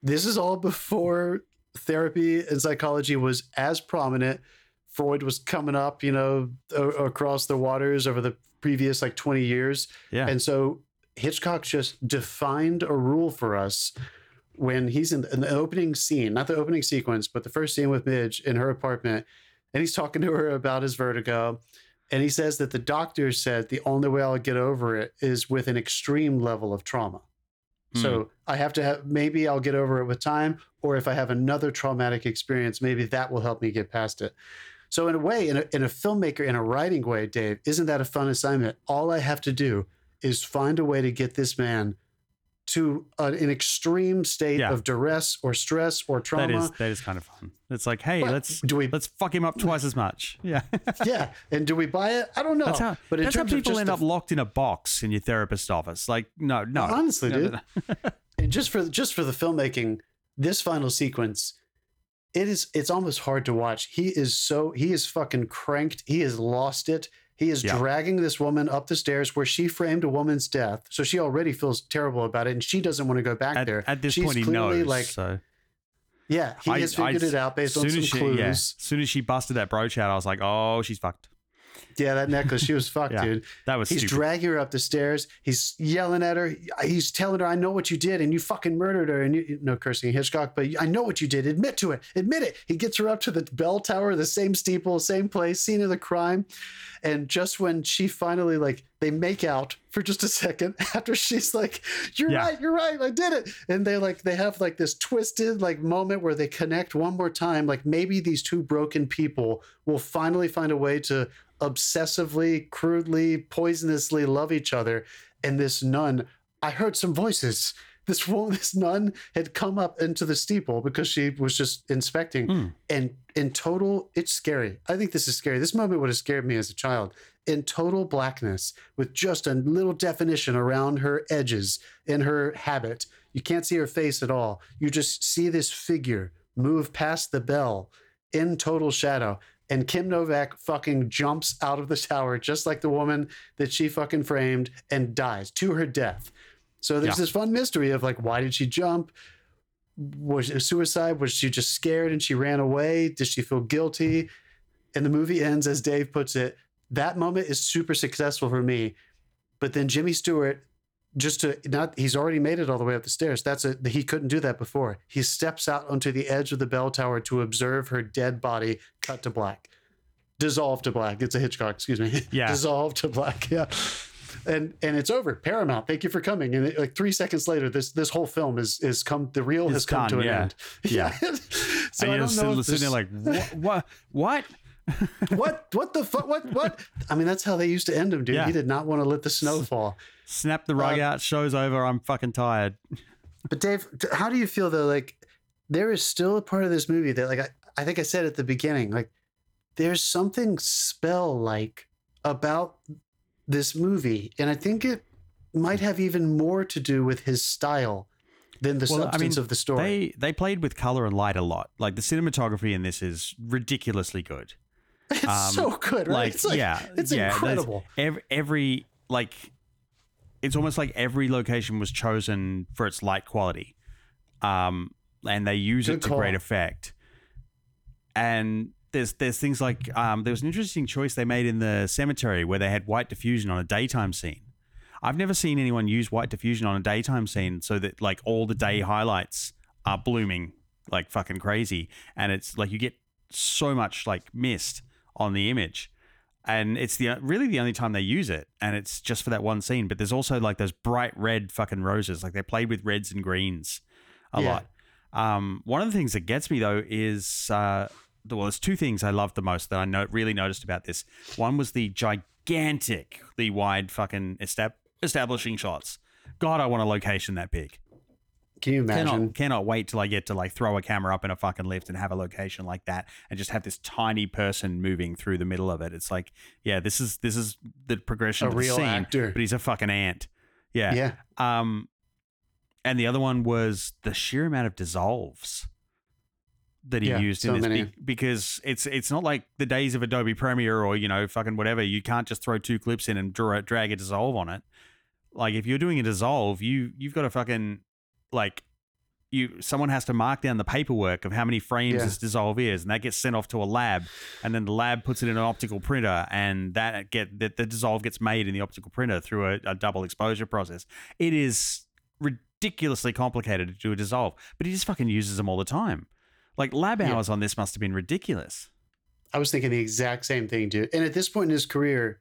This is all before therapy and psychology was as prominent. Freud was coming up, you know, a- across the waters over the previous like 20 years. Yeah, And so Hitchcock just defined a rule for us when he's in, in the opening scene, not the opening sequence, but the first scene with Midge in her apartment. And he's talking to her about his vertigo. And he says that the doctor said the only way I'll get over it is with an extreme level of trauma. So hmm. I have to have, maybe I'll get over it with time, or if I have another traumatic experience, maybe that will help me get past it. So, in a way, in a, in a filmmaker, in a writing way, Dave, isn't that a fun assignment? All I have to do is find a way to get this man to an, an extreme state Yeah. of duress or stress or trauma. that is that is kind of fun. It's like, hey, But let's do we? let's fuck him up twice as much. Yeah, yeah, and do we buy it? I don't know. that's how. but that's how people end the- up locked in a box in your therapist office. Like, no, no, honestly, no, no, dude. no. and just for just for the filmmaking, this final sequence, it is it's almost hard to watch. He is so he is fucking cranked. He has lost it. He is Yeah. dragging this woman up the stairs where she framed a woman's death. So she already feels terrible about it, and she doesn't want to go back At, there. at this She's point, he clearly knows. like, so yeah, he I- has figured I- it out based on some she, clues. Yeah. as soon as she busted that brooch out, I was like, oh, she's fucked. That necklace, she was fucked, Yeah. dude. That was He's stupid. dragging her up the stairs. He's yelling at her. He's telling her, "I know what you did, and you fucking murdered her." And you, no cursing Hitchcock, but I know what you did. Admit to it. Admit it. He gets her up to the bell tower, the same steeple, same place, scene of the crime. And just when she finally like they make out for just a second after she's like, "You're Yeah. right, you're right, I did it." And they like they have like this twisted like moment where they connect one more time. Like maybe these two broken people will finally find a way to obsessively, crudely, poisonously love each other. And this nun, I heard some voices. This woman, this nun had come up into the steeple because she was just inspecting. Hmm. And in total, it's scary. I think this is scary. This moment would have scared me as a child. In total blackness, with just a little definition around her edges in her habit. You can't see her face at all. You just see this figure move past the bell in total shadow. And Kim Novak fucking jumps out of the tower just like the woman that she fucking framed and dies to her death. So there's Yeah. this fun mystery of like, why did she jump? Was it suicide? Was she just scared and she ran away? Did she feel guilty? And the movie ends, as Dave puts it, that moment is super successful for me. But then Jimmy Stewart, just to not, he's already made it all the way up the stairs. That's a, he couldn't do that before. He steps out onto the edge of the bell tower to observe her dead body cut to black, dissolve to black. It's a Hitchcock, excuse me. Yeah. dissolve to black. Yeah. And and it's over. Paramount, thank you for coming. And it, like three seconds later, this this whole film is is come. The reel It's has come to an yeah. end. Yeah. so and I you're don't know if sitting there like, what? What? what? What what the fuck what what i mean that's how they used to end him dude Yeah. he did not want to let the snow fall Snap the rug Uh, out. Show's over. I'm fucking tired. but dave how do you feel though like there is still a part of this movie that like i, I think i said at the beginning like there's something spell like about this movie and i think it might have even more to do with his style than the Well, I substance mean, of the story They they played with color and light a lot. Like the cinematography in this is ridiculously good. it's um, so good right Like, it's like yeah, it's yeah, incredible Every, every like, it's almost like every location was chosen for its light quality, um, and they use Good it to call. great effect. And there's there's things like um, there was an interesting choice they made in the cemetery where they had white diffusion on a daytime scene. I've never seen anyone use white diffusion on a daytime scene so that like all the day highlights are blooming like fucking crazy, and it's like you get so much like mist on the image. And it's the really the only time they use it. And it's just for that one scene. But there's also like those bright red fucking roses. Like they played with reds and greens a Yeah. lot. Um, one of the things that gets me though is uh, well there's two things i loved the most that i no- really noticed about this. One was the gigantically wide fucking estab- establishing shots. God i want a location that big can you imagine cannot cannot wait till I get to like throw a camera up in a fucking lift and have a location like that and just have this tiny person moving through the middle of it. It's like, yeah, this is this is the progression A of the real scene, actor. but he's a fucking ant. Yeah. yeah Um, and the other one was the sheer amount of dissolves that he Yeah, used so in this be- because it's it's not like the days of Adobe Premiere or you know fucking whatever. You can't just throw two clips in and draw, drag a dissolve on it. Like if you're doing a dissolve, you you've got to fucking like you someone has to mark down the paperwork of how many frames Yeah. this dissolve is, and that gets sent off to a lab, and then the lab puts it in an optical printer, and that get that the dissolve gets made in the optical printer through a, a double exposure process. It is ridiculously complicated to do a dissolve, but he just fucking uses them all the time. Like lab Yeah. hours on this must have been ridiculous. I was thinking the exact same thing, dude. And at this point in his career,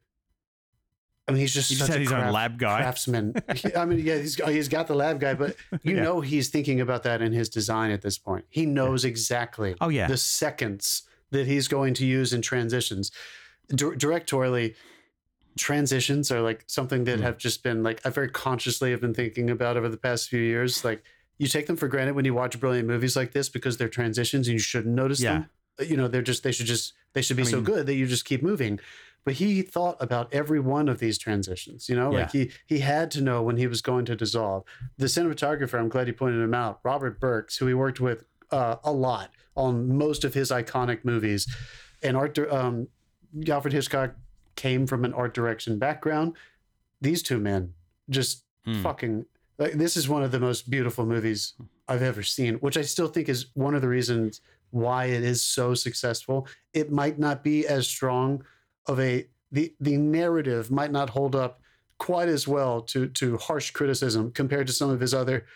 I mean, he's just just such had a craft- lab guy. craftsman. I mean, yeah, he's he's got the lab guy, but you Yeah. know he's thinking about that in his design at this point. He knows exactly Oh yeah, the seconds that he's going to use in transitions. Dir- directorially, transitions are like something that Mm. have just been like I very consciously have been thinking about over the past few years. Like you take them for granted when you watch brilliant movies like this because they're transitions and you shouldn't notice Yeah. them. You know, they're just they should just they should be I so good that you just keep moving. But he thought about every one of these transitions. You know, like he he had to know when he was going to dissolve. The cinematographer, I'm glad you pointed him out, Robert Burks, who he worked with uh, a lot on most of his iconic movies, and art. Um, Alfred Hitchcock came from an art direction background. These two men just Mm. fucking. Like, this is one of the most beautiful movies I've ever seen, which I still think is one of the reasons why it is so successful. It might not be as strong of a the the narrative might not hold up quite as well to to harsh criticism compared to some of his other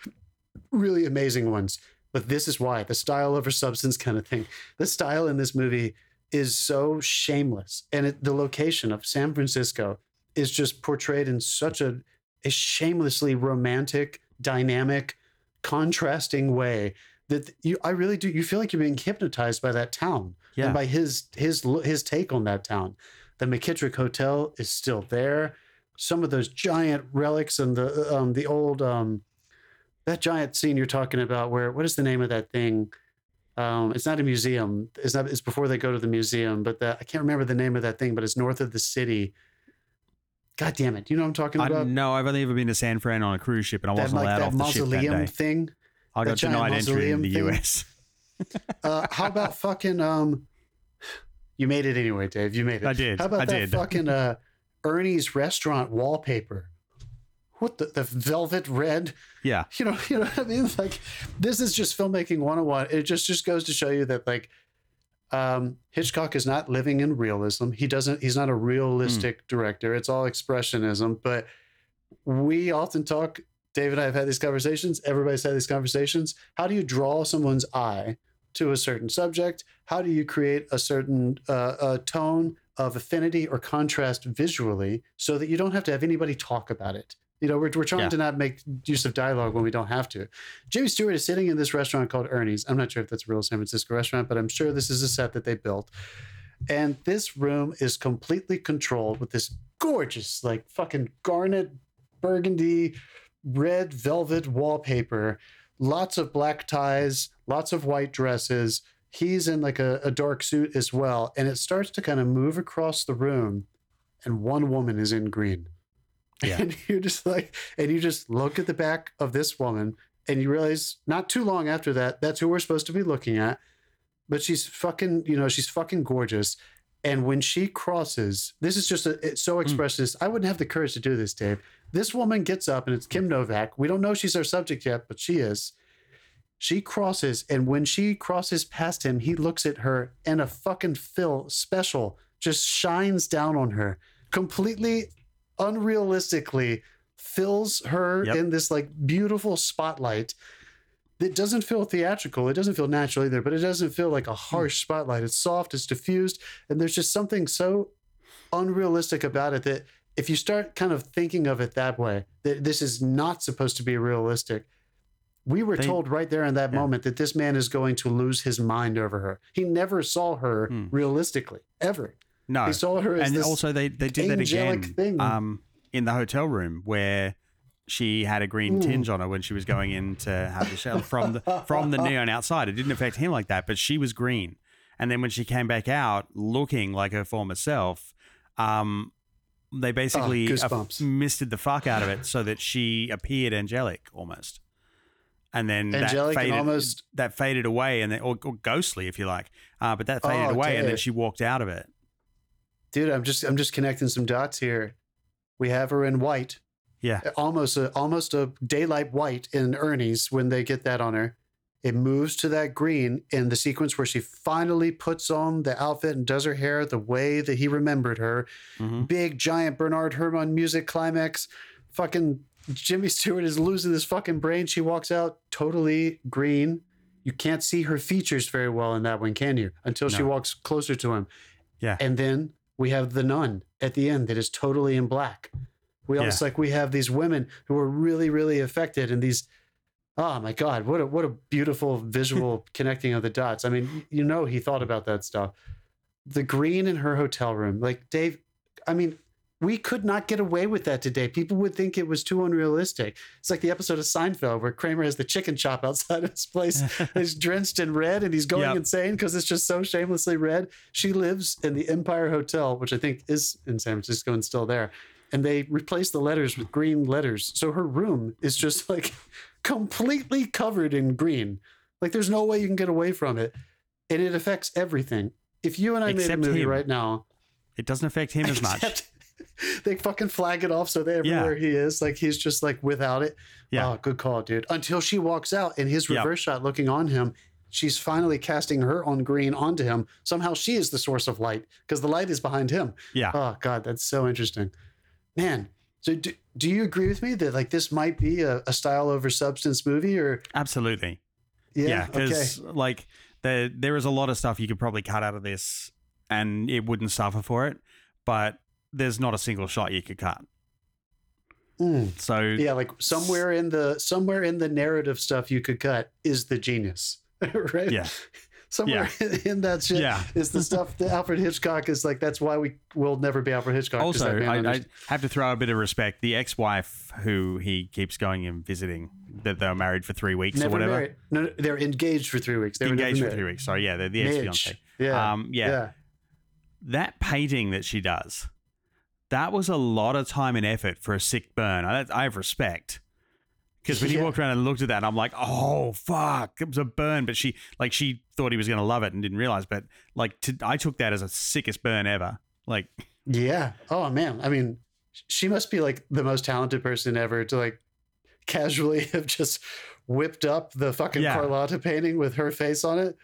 really amazing ones. But this is why the style over substance kind of thing. The style in this movie is so shameless, and it, the location of San Francisco is just portrayed in such a, a shamelessly romantic, dynamic, contrasting way that you I really do you feel like you're being hypnotized by that town Yeah. and by his his his take on that town. The McKittrick Hotel is still there. Some of those giant relics and the um the old um that giant scene you're talking about where what is the name of that thing? Um, it's not a museum. It's not. It's before they go to the museum, but that I can't remember the name of that thing. But it's north of the city. God damn it! You know what I'm talking about? I know I've only ever been to San Fran on a cruise ship, and I that wasn't like allowed off the ship that mausoleum day. thing. I got denied entry in the thing. US. Uh, how about fucking um? You made it anyway, Dave. You made it. I did. How about I that did. fucking uh, Ernie's restaurant wallpaper? What the, the velvet red? Yeah. You know, you know what I mean? Like, this is just filmmaking 101. It just just goes to show you that like, um, Hitchcock is not living in realism. He doesn't. He's not a realistic director. It's all expressionism. But we often talk. Dave and I have had these conversations. Everybody's had these conversations. How do you draw someone's eye to a certain subject? How do you create a certain uh, a tone of affinity or contrast visually so that you don't have to have anybody talk about it? You know, we're, we're trying Yeah. to not make use of dialogue when we don't have to. Jimmy Stewart is sitting in this restaurant called Ernie's. I'm not sure if that's a real San Francisco restaurant, but I'm sure this is a set that they built. And this room is completely controlled with this gorgeous, like fucking garnet, burgundy, red velvet wallpaper, lots of black ties, lots of white dresses. He's in like a, a dark suit as well. And it starts to kind of move across the room, and one woman is in green. Yeah. And you're just like, and you just look at the back of this woman, and you realize not too long after that, that's who we're supposed to be looking at. But she's fucking, you know, she's fucking gorgeous. And when she crosses, this is just a, it's so hmm. expressionist. I wouldn't have the courage to do this, Dave. This woman gets up and it's Kim Novak. We don't know she's our subject yet, but she is. She crosses, and when she crosses past him, he looks at her, and a fucking Phil special just shines down on her, completely unrealistically fills her Yep. in this like beautiful spotlight that doesn't feel theatrical. It doesn't feel natural either, but it doesn't feel like a hmm. harsh spotlight. It's soft, it's diffused, and there's just something so unrealistic about it that if you start kind of thinking of it that way, that this is not supposed to be realistic. We were They- told right there in that Yeah. moment that this man is going to lose his mind over her. He never saw her Hmm. realistically, ever. No. He saw her as and this also they, they did that again thing. um, in the hotel room where she had a green Mm. tinge on her when she was going in to have the shower from the from the neon outside. It didn't affect him like that, but she was green. And then when she came back out looking like her former self, um, they basically uh, goosebumps. misted the fuck out of it so that she appeared angelic almost. And then Angelic that faded, almost- that faded away, and then or, or ghostly, if you like. Uh, but that faded Oh, away, and then she walked out of it. dude i'm just i'm just connecting some dots here. We have her in white. Yeah, almost a almost a daylight white in ernie's when they get that on her. It moves to that green in the sequence where she finally puts on the outfit and does her hair the way that he remembered her. Mhm. big giant bernard herrmann music climax. Fucking jimmy stewart is losing his fucking brain she walks out totally green you can't see her features very well in that one can you until she walks closer to him Yeah. and then we have the nun at the end that is totally in black. We almost like we have these women who are really, really affected, and these. Oh my God! What a what a beautiful visual connecting of the dots. I mean, you know, he thought about that stuff. The green in her hotel room, like Dave. I mean, we could not get away with that today. People would think it was too unrealistic. It's like the episode of Seinfeld where Kramer has the chicken chop outside of his place. he's drenched in red and he's going Yep. insane because it's just so shamelessly red. She lives in the Empire Hotel, which I think is in San Francisco and still there. And they replace the letters with green letters. So her room is just like completely covered in green. Like there's no way you can get away from it. And it affects everything. If you and I Except made a movie him. right now, it doesn't affect him as much. they fucking flag it off so they Yeah. everywhere he is. Like he's just like without it. Yeah. Oh, good call, dude. Until she walks out and his Yep. reverse shot looking on him, she's finally casting her on green onto him. Somehow she is the source of light because the light is behind him. Yeah. Oh God, that's so interesting. Man. So do, do you agree with me that like this might be a, a style over substance movie or Absolutely. yeah, Yeah, okay. because like there there is a lot of stuff you could probably cut out of this, and it wouldn't suffer for it. But there's not a single shot you could cut. Mm. So Yeah, like somewhere in the somewhere in the narrative stuff you could cut is the genius, right? yeah, somewhere in that shit yeah. is the stuff that Alfred Hitchcock is like. That's why we will never be Alfred Hitchcock. Also, I, I have to throw a bit of respect. The ex-wife who he keeps going and visiting, that they were married for three weeks or never whatever. married. No, no, they're engaged for three weeks. They Engaged for three weeks. Sorry, yeah, they're the ex-fiance. Yeah, Um, yeah. yeah. that painting that she does, that was a lot of time and effort for a sick burn. I, I have respect. Because when he walked around and looked at that, I'm like, oh fuck, it was a burn. But she, like, she thought he was gonna love it and didn't realize. But like, to, I took that as a sickest burn ever. Like, Yeah. Oh man. I mean, she must be like the most talented person ever to like casually have just whipped up the fucking Yeah. Carlotta painting with her face on it.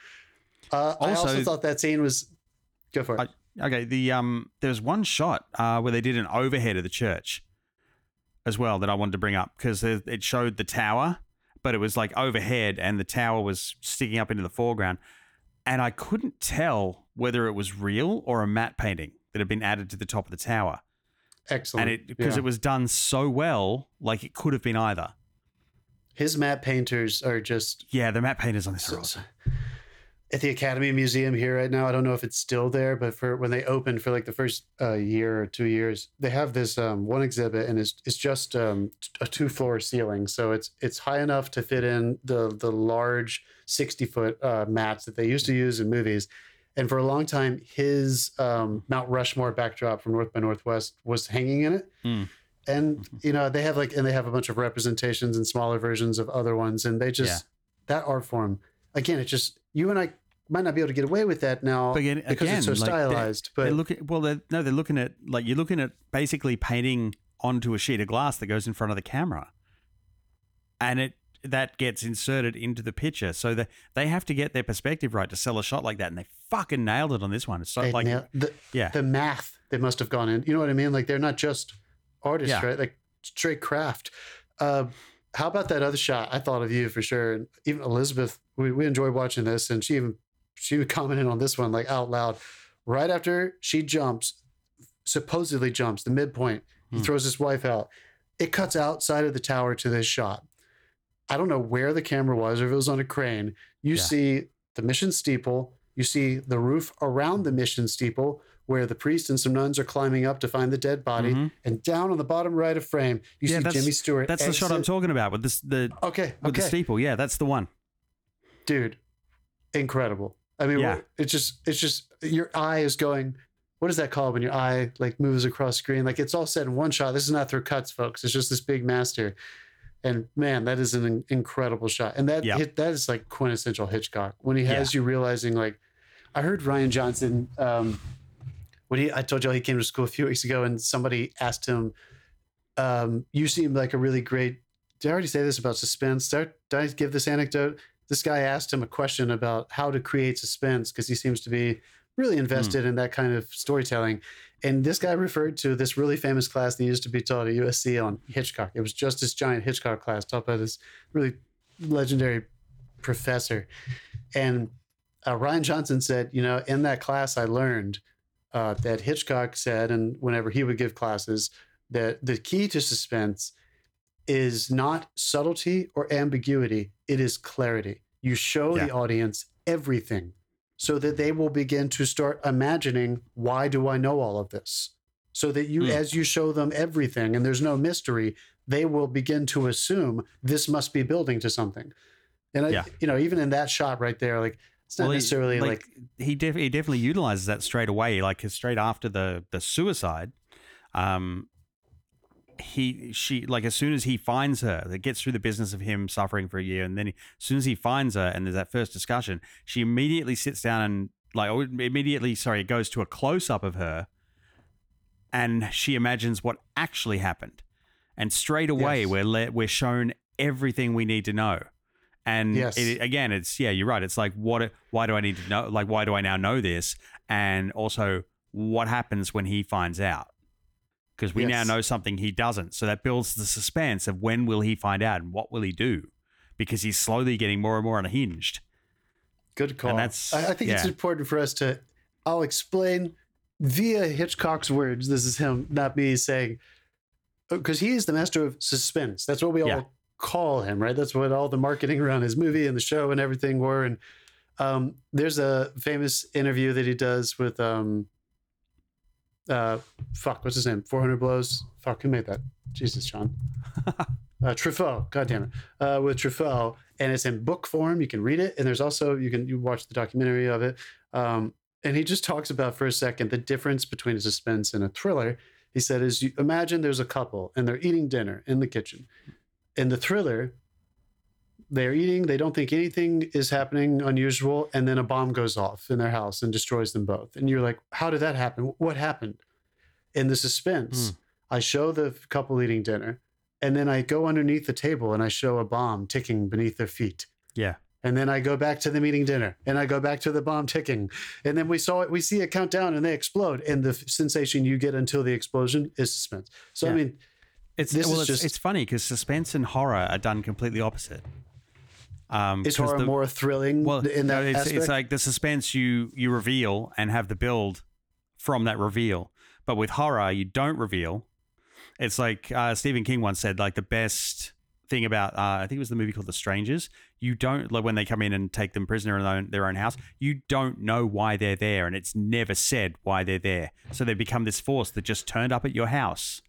Uh, I also Also- thought that scene was. Go for it. Okay, the um, there's one shot uh, where they did an overhead of the church, as well that I wanted to bring up because it showed the tower, but it was like overhead and the tower was sticking up into the foreground, and I couldn't tell whether it was real or a matte painting that had been added to the top of the tower, Excellent. and it because Yeah. it was done so well, like it could have been either. His matte painters are just Yeah, the matte painters on this are awesome. At the Academy Museum here right now. I don't know if it's still there, but for when they opened for like the first uh, year or two years, they have this um, one exhibit, and it's it's just um, a two floor ceiling, so it's it's high enough to fit in the the large sixty foot uh, mattes that they used to use in movies. And for a long time, his um, Mount Rushmore backdrop from North by Northwest was hanging in it. Mm. And you know they have like and they have a bunch of representations and smaller versions of other ones, and they just that art form again. It just you and I might not be able to get away with that now But again, because it's so like, they're- stylized. they're but looking well. They're, no, they're looking at like you're looking at basically painting onto a sheet of glass that goes in front of the camera, and it that gets inserted into the picture. So that they have to get their perspective right to sell a shot like that, and they fucking nailed it on this one. It's so like nail- the, yeah, the math they must have gone in. You know what I mean? Like they're not just artists, Yeah. right? Like straight craft. Uh, how about that other shot? I thought of you for sure, and even Elizabeth. We, we enjoyed watching this, and she even she commented on this one like out loud. Right after she jumps, supposedly jumps the midpoint, he Hmm. throws his wife out. It cuts outside of the tower to this shot. I don't know where the camera was, or if it was on a crane. You Yeah. see the mission steeple. You see the roof around the mission steeple, where the priest and some nuns are climbing up to find the dead body. Mhm. And down on the bottom right of frame, you Yeah, see Jimmy Stewart. that's the shot I'm talking about with this the Okay, with the steeple. Yeah, that's the one. dude, incredible. I mean, Yeah. it's just, it's just your eye is going. What is that called when your eye like moves across screen? Like it's all said in one shot. This is not through cuts, folks. It's just this big master. And man, that is an incredible shot. And that Yeah. hit, that is like quintessential Hitchcock when he has you realizing like, I heard Rian Johnson. Um, when he, I told you all he came to school a few weeks ago, and somebody asked him, um, "You seem like a really great." Did I already say this about suspense? Did I, did I give this anecdote? This guy asked him a question about how to create suspense because he seems to be really invested in that kind of storytelling. And this guy referred to this really famous class that used to be taught at USC on Hitchcock. It was just this giant Hitchcock class taught by this really legendary professor. And uh, Rian Johnson said, you know, in that class, I learned uh, that Hitchcock said, and whenever he would give classes, that the key to suspense is not subtlety or ambiguity, it is clarity. You show Yeah. the audience everything so that they will begin to start imagining, why do I know all of this? So that you, Hmm. as you show them everything and there's no mystery, they will begin to assume this must be building to something. And I, you know, even in that shot right there, like it's not Well, he- necessarily like, he def- he definitely utilizes that straight away. Like straight after the the suicide, um, he she like as soon as he finds her, it gets through the business of him suffering for a year, and then he, as soon as he finds her, and there's that first discussion, she immediately sits down and like immediately, sorry, it goes to a close up of her, and she imagines what actually happened, and straight away Yes. we're let we're shown everything we need to know. And Yes. it, again, it's yeah, you're right. It's like what? Why do I need to know? Like, why do I now know this? And also, what happens when he finds out? Because we now know something he doesn't. So that builds the suspense of when will he find out and what will he do? Because he's slowly getting more and more unhinged. Good call. that's- I, I think it's important for us to. I'll explain via Hitchcock's words, this is him, not me saying, because he is the master of suspense. That's what we Yeah. all call him, right? That's what all the marketing around his movie and the show and everything were. And um, there's a famous interview that he does with, um, uh, fuck, what's his name? 400 Blows. Fuck, who made that? Jesus, John. uh, Truffaut, God damn it, uh, with Truffaut, and it's in book form. You can read it, and there's also you can you watch the documentary of it. Um, and he just talks about for a second the difference between a suspense and a thriller. He said, "Is you imagine there's a couple and they're eating dinner in the kitchen. In the thriller, they're eating, they don't think anything is happening unusual, and then a bomb goes off in their house and destroys them both. And you're like, how did that happen? What happened? In the suspense, hmm. I show the couple eating dinner, and then I go underneath the table and I show a bomb ticking beneath their feet. Yeah. And then I go back to them eating dinner, and I go back to the bomb ticking, and then we saw it. We see it count down, and they explode, and the sensation you get until the explosion is suspense. So I mean, It's This well, is it's, just- it's funny because suspense and horror are done completely opposite. Um, is horror the- more thrilling well, in no, that it's, it's like the suspense you you reveal and have the build from that reveal. But with horror, you don't reveal. It's like uh, Stephen King once said, like the best thing about uh, I think it was the movie called The Strangers. You don't like when they come in and take them prisoner in their own, their own house. You don't know why they're there, and it's never said why they're there. So they become this force that just turned up at your house,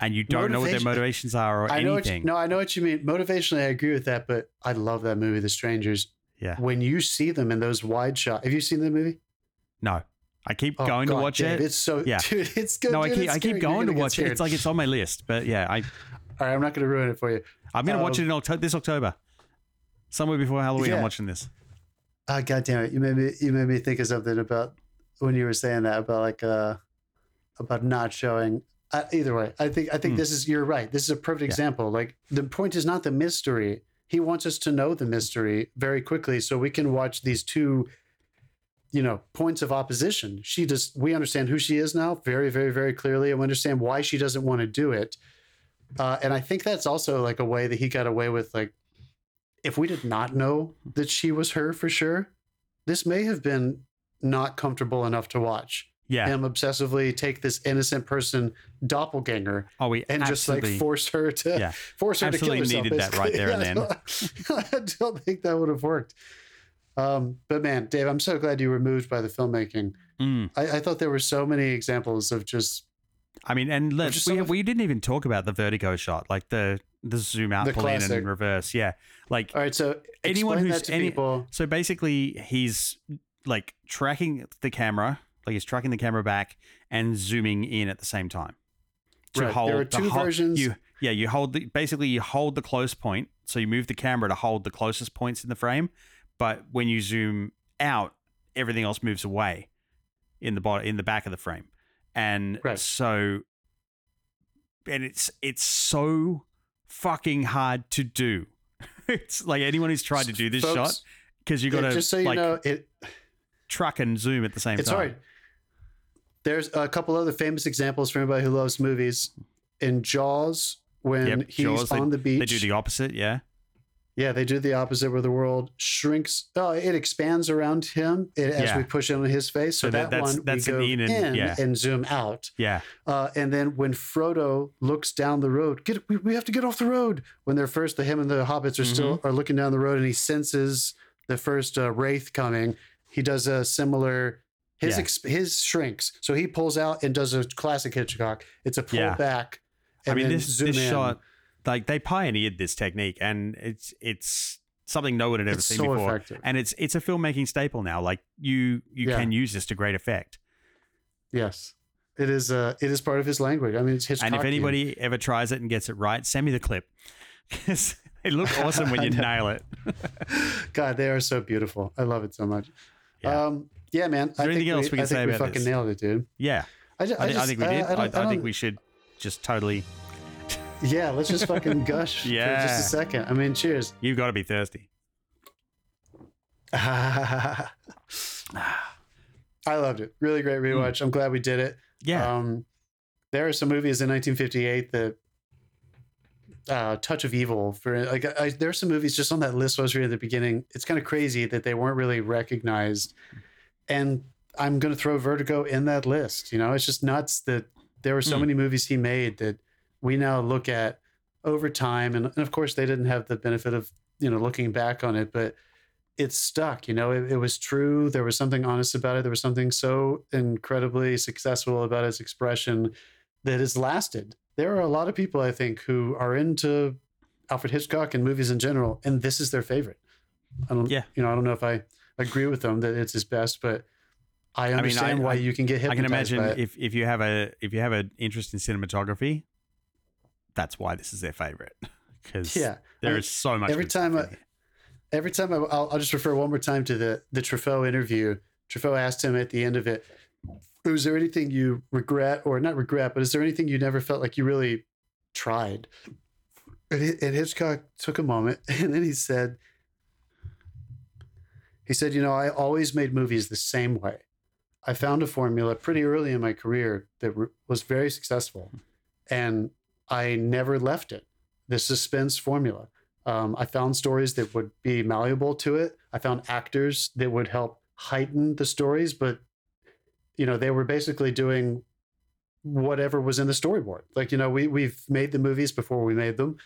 and you don't know what their motivations are or I know what you, anything. no, I know what you mean. Motivationally, I agree with that, but I love that movie, The Strangers. Yeah. When you see them in those wide shots, have you seen the movie? No, I keep Oh, going God, to watch Dave, it. It's so, Yeah. dude, it's good. no, I keep I keep going to watch it. It's like it's on my list, but yeah, I all right, I'm not going to ruin it for you. I'm gonna watch Um, it in October this October, somewhere before Halloween. I'm watching this. Ah, God damn it! You made me you made me think of something about when you were saying that about like uh about not showing. Uh, either way, I think I think Hmm. this is you're right. This is a perfect Yeah. example. Like the point is not the mystery. He wants us to know the mystery very quickly, so we can watch these two, you know, points of opposition. She just we understand who she is now very very very clearly, and we understand why she doesn't want to do it. Uh, and I think that's also like a way that he got away with like if we did not know that she was her for sure, this may have been not comfortable enough to watch. Yeah. Him obsessively take this innocent person doppelganger Oh, we and just like force her to Yeah. force her Absolutely to kill herself. needed that right there and Yeah, I don't- I don't think that would have worked. Um, but man, Dave, I'm so glad you were moved by the filmmaking. Mm. I, I thought there were so many examples of just I mean, and let's, just we, we didn't even talk about the vertigo shot, like the the zoom out, The pull in, and reverse. Yeah, like all right. So Anyone who's any- people. so. Basically, he's like tracking the camera, like he's tracking the camera back and zooming in at the same time. To Right. hold There are the two ho- versions. You, yeah, you hold the basically you hold the close point, so you move the camera to hold the closest points in the frame. But when you zoom out, everything else moves away in the bottom in the back of the frame, and Right. so and it's it's so fucking hard to do. it's like anyone who's tried to do this Folks, shot because you got to just so you like know, it truck and zoom at the same time. It's time. all right. There's a couple other famous examples for anybody who loves movies. In Jaws, when Yep, he's Jaws, on the beach, They do the opposite, yeah. yeah, they do the opposite where the world shrinks. Oh, it expands around him it, as Yeah. we push in on his face. So, So that- that, that's- one that's we go in in, and- yeah. and zoom out. Yeah. Uh, and then when Frodo looks down the road, get we, we have to get off the road. When they're first, the him and the hobbits are still Mm-hmm. are looking down the road, and he senses the first uh, wraith coming. He does a similar. His Yeah. ex, his shrinks, so he pulls out and does a classic Hitchcock. It's a pull Yeah. back. I mean, this zoom this in. shot, like they pioneered this technique, and it's it's something no one had ever It's seen so before, effective. and it's it's a filmmaking staple now. Like you you Yeah. can use this to great effect. Yes, it is. Uh, it is part of his language. I mean, it's Hitchcock. And if anybody ever tries it and gets it right, send me the clip because they look awesome when you nail it. God, they are so beautiful. I love it so much. Yeah. Um, yeah, man. I there anything think else we, we can I think say we about fucking this? nailed it, dude. Yeah, I, ju- I, I just- think we did. I, I, I, think we should just totally. Yeah, let's just fucking gush for Yeah. just a second. I mean, cheers. You've got to be thirsty. I loved it. Really great rewatch. I'm glad we did it. Hmm. Yeah. Um, there are some movies in 1958 that uh, Touch of Evil for like I, there are some movies just on that list I was reading at the beginning. It's kind of crazy that they weren't really recognized, and I'm going to throw Vertigo in that list. You know, it's just nuts that there were so Mm. many movies he made that we now look at over time. And, and of course, they didn't have the benefit of, you know, looking back on it, but it stuck. You know, it, it was true. There was something honest about it. There was something so incredibly successful about its expression that has lasted. There are a lot of people, I think, who are into Alfred Hitchcock and movies in general, and this is their favorite. I don't, Yeah. you know, I don't know if I agree with them that it's his best, but I mean, I- understand why I- you can get hit. I can imagine if, if you have a if you have an interest in cinematography, that's why this is their favorite because yeah, there I- is so much every time I, every time I, I'll I'll just refer one more time to the the Truffaut interview. Truffaut asked him at the end of it, "Was there anything you regret, or not regret, but is there anything you never felt like you really tried?" And, and Hitchcock took a moment, and then he said, "He said, you know, I always made movies the same way. I found a formula pretty early in my career that re- was very successful, and I never left it. The suspense formula." Um, I found stories that would be malleable to it. I found actors that would help heighten the stories, but you know, they were basically doing whatever was in the storyboard. Like, you know, we we've made the movies before we made them,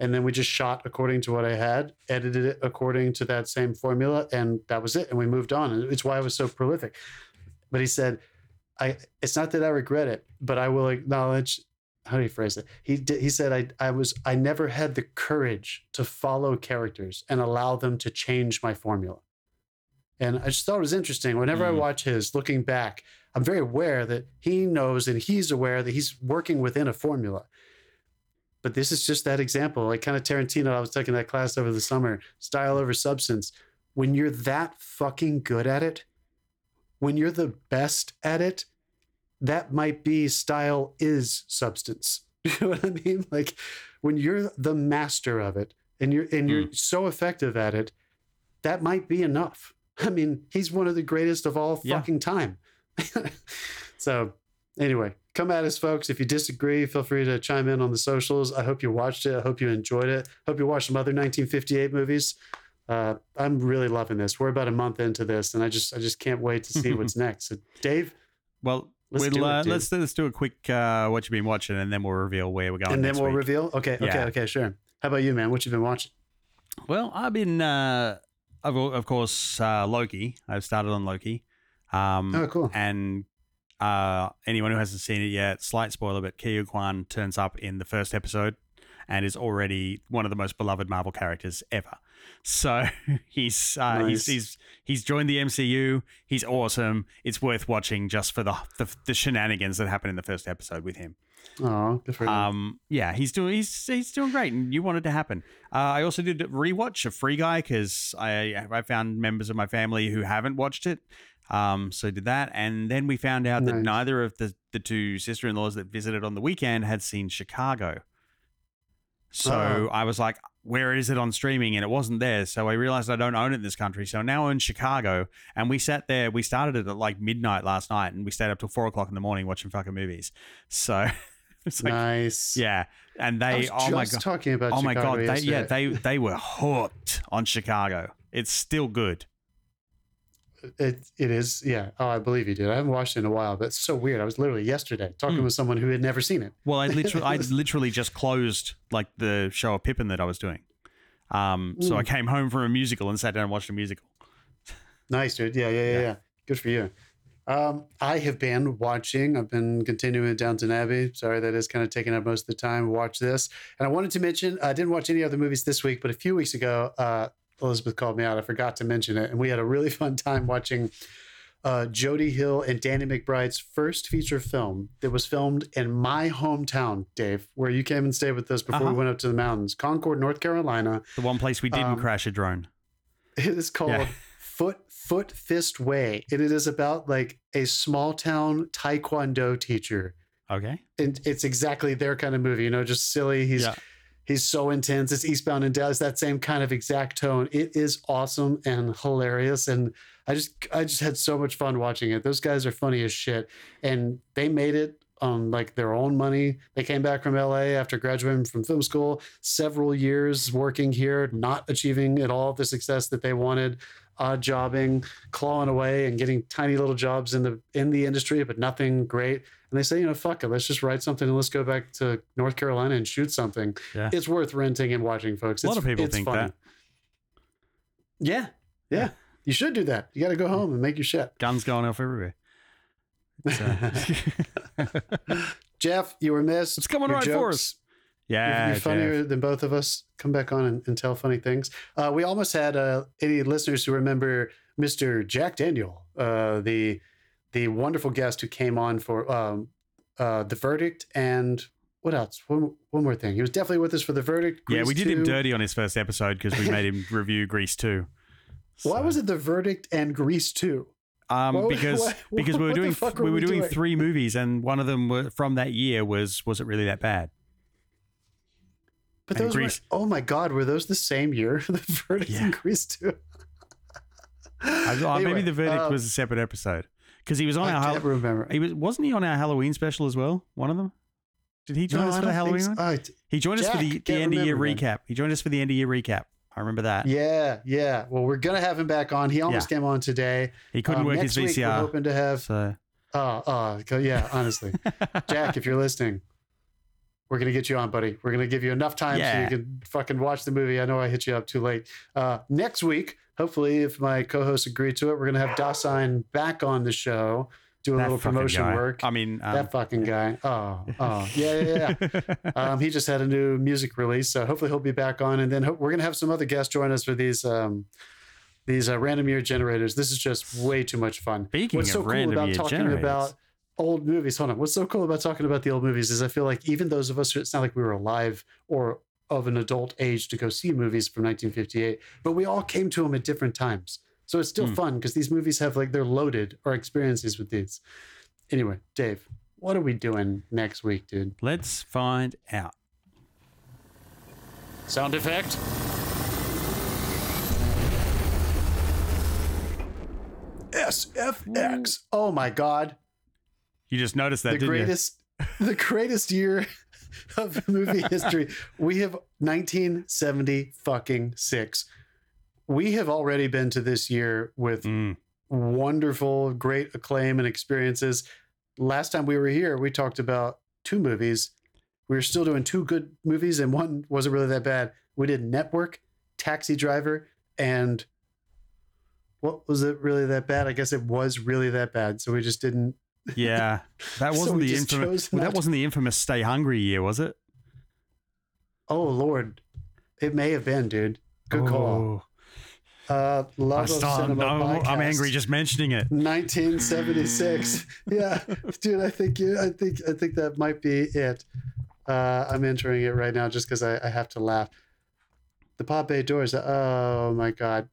and then we just shot according to what I had, edited it according to that same formula, and that was it. And we moved on. And it's why I was so prolific. But he said, I it's not that I regret it, but I will acknowledge how do you phrase it? He did, he said I I was I never had the courage to follow characters and allow them to change my formula. And I just thought it was interesting. Whenever I Mm. watch his, looking back, I'm very aware that he knows and he's aware that he's working within a formula. But this is just that example, like kind of Tarantino. I was taking that class over the summer, style over substance. When you're that fucking good at it, when you're the best at it, that might be style is substance. You know what I mean? Like when you're the master of it and you're and you're hmm. so effective at it, that might be enough. I mean, he's one of the greatest of all Yeah. fucking time. so anyway, come at us, folks. If you disagree, feel free to chime in on the socials. I hope you watched it. I hope you enjoyed it. Hope you watched some other 1958 movies. Uh, I'm really loving this. We're about a month into this, and I just I just can't wait to see what's next. So, Dave, Well, Let's we'll, do uh, let's let's do a quick uh, what you've been watching, and then we'll reveal where we're going. and then we'll week. reveal. Okay, okay, Yeah. okay, sure. How about you, man? What you've been watching? Well, I've been, uh, of, of course, uh, Loki. I've started on Loki. Um, Oh, cool. And uh, anyone who hasn't seen it yet, slight spoiler, but Ke Huy Quan turns up in the first episode and is already one of the most beloved Marvel characters ever. So he's uh, Nice. he's he's he's joined the MCU. He's awesome. It's worth watching just for the the, the shenanigans that happen in the first episode with him. Oh, good for you. Um, yeah, he's doing he's he's doing great, and you want it to happen. Uh, I also did a rewatch of Free Guy because I I found members of my family who haven't watched it. Um, so did that, and then we found out that neither of the the two sister in laws that visited on the weekend had seen Chicago. So Oh. I was like, "Where is it on streaming?" And it wasn't there. So I realized I don't own it in this country. So now in Chicago, and we sat there. We started it at like midnight last night, and we stayed up till four o'clock in the morning watching fucking movies. So it's like, nice. yeah, and they, was oh my god, talking about. oh my god, they, yeah, they they were hooked on Chicago. It's still good. It it is. Yeah. Oh, I believe you did. I haven't watched it in a while, but it's so weird. I was literally yesterday talking Hmm. with someone who had never seen it. Well, I literally, I literally just closed like the show of Pippin that I was doing. Um, so I Mm. came home from a musical and sat down and watched a musical. Nice, dude. Yeah, yeah, yeah, Yeah. yeah. Good for you. Um, I have been watching. I've been continuing Downton Abbey. Sorry, that is kind of taking up most of the time. Watch this, and I wanted to mention I didn't watch any other movies this week, but a few weeks ago, uh, Elizabeth called me out. I forgot to mention it, and we had a really fun time watching uh, Jody Hill and Danny McBride's first feature film that was filmed in my hometown, Dave, where you came and stayed with us before Uh-huh. we went up to the mountains, Concord, North Carolina. The one place we didn't Um, crash a drone. It is called Yeah. Foot Foot Fist Way. And it is about like a small town taekwondo teacher. Okay. And it's exactly their kind of movie, you know, just silly. He's Yeah. He's so intense. It's Eastbound and. It's that same kind of exact tone. It is awesome and hilarious. And I just I just had so much fun watching it. Those guys are funny as shit. And they made it on like their own money. They came back from LA after graduating from film school, several years working here, not achieving at all the success that they wanted. odd jobbing, clawing away and getting tiny little jobs in the in the industry, but nothing great. And they say, you know, fuck it, let's just write something and let's go back to North Carolina and shoot something. Yeah. It's worth renting and watching, folks. A lot It's- of people think funny. that. Yeah, yeah. You should do that. You got to go home and make your shit. Guns going off everywhere. So- Jeff, you were missed. It's coming Your right for jokes- us. You're, yeah, you're Jeff. funnier than both of us. Come back on and, and tell funny things. Uh, we almost had uh, any listeners who remember Mr. Jack Daniel, uh, the the wonderful guest who came on for um, uh, the verdict and what else? One, one more thing. He was definitely with us for the verdict. Yeah, we Grease did him dirty on his first episode because we made him review Grease 2. Why was it the verdict and Grease too? Um, What- because what- because we were doing fuck we were were we doing doing? three movies and one of them were, from that year was was it really that bad? But And those were, oh my god, were those the same year? the verdict Yeah. and Grease. I, oh, Anyway, maybe the verdict uh, was a separate episode because he was on I our can't Hall- remember. he was wasn't he on our Halloween special as well? One of them. Did he join No, us for the Halloween so. one? He joined us for the, the end of year man. recap. He joined us for the end of year recap. I remember that. Yeah, yeah. Well, we're gonna have him back on. He almost came on today. He couldn't Um, work next his week, We're VCR. hoping to have. So oh, go- yeah. Honestly, Jack, if you're listening, we're gonna get you on, buddy. We're gonna give you enough time Yeah. so you can fucking watch the movie. I know I hit you up too late. Uh, next week, hopefully, if my co-hosts agree to it, we're gonna have Dasein back on the show, do a little promotion guy. work. I mean, um, that fucking guy. Oh, oh, yeah, yeah, yeah. um, he just had a new music release, so hopefully he'll be back on. And then ho- we're gonna have some other guests join us for these um, these uh, random year generators. This is just way too much fun. Speaking What's so cool about talking generators. about old movies? Hold on. What's so cool about talking about the old movies is I feel like even those of us, it's not like we were alive or of an adult age to go see movies from 1958, but we all came to them at different times. So it's still Hmm. fun because these movies have like they're loaded our experiences with these. Anyway, Dave, what are we doing next week, dude? let's find out. Sound effect? SFX. Oh my god. You just noticed that, the didn't greatest the greatest year of movie history. We have 1970 fucking 6. We have already been to this year with? Mm. wonderful, great acclaim and experiences. Last time we were here, we talked about two movies. We were still doing two good movies, and one wasn't really that bad. We did Network, Taxi Driver, and what was it really that bad? I guess it was really that bad. So we just didn't. Yeah, that wasn't we the infamous. well, that to- wasn't the infamous "Stay Hungry" year, was it? Oh Lord, it may have been, dude. Good call. Oh, Uh, I of cinema. No, I'm angry just mentioning it. 1976. yeah, dude, I think you. I think I think that might be it. Uh, I'm entering it right now just because I, I have to laugh. The Pop Bay Doors. Oh my God.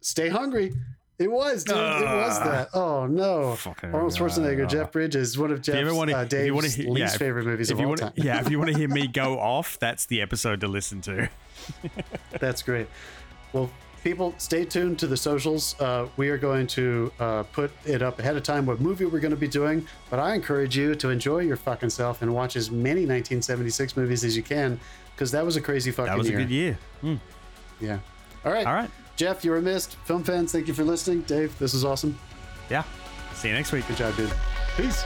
Stay hungry. It was, dude. it was Ah. that. Oh no. Fucking Arnold Schwarzenegger, uh, Jeff Bridges, one of Jeff's wanna- uh, Dave's wanna hear- least yeah, favorite movies of all want, time. yeah, if you want to hear me go off, that's the episode to listen to. That's great. Well, people, stay tuned to the socials. Uh, we are going to uh, put it up ahead of time what movie we're going to be doing. But I encourage you to enjoy your fucking self and watch as many 1976 movies as you can because that was a crazy fucking That was a good year. Mm. Yeah. All right. All right. Jeff, you were missed. Film fans, thank you for listening. Dave, this is awesome. Yeah. See you next week. Good job, dude. Peace.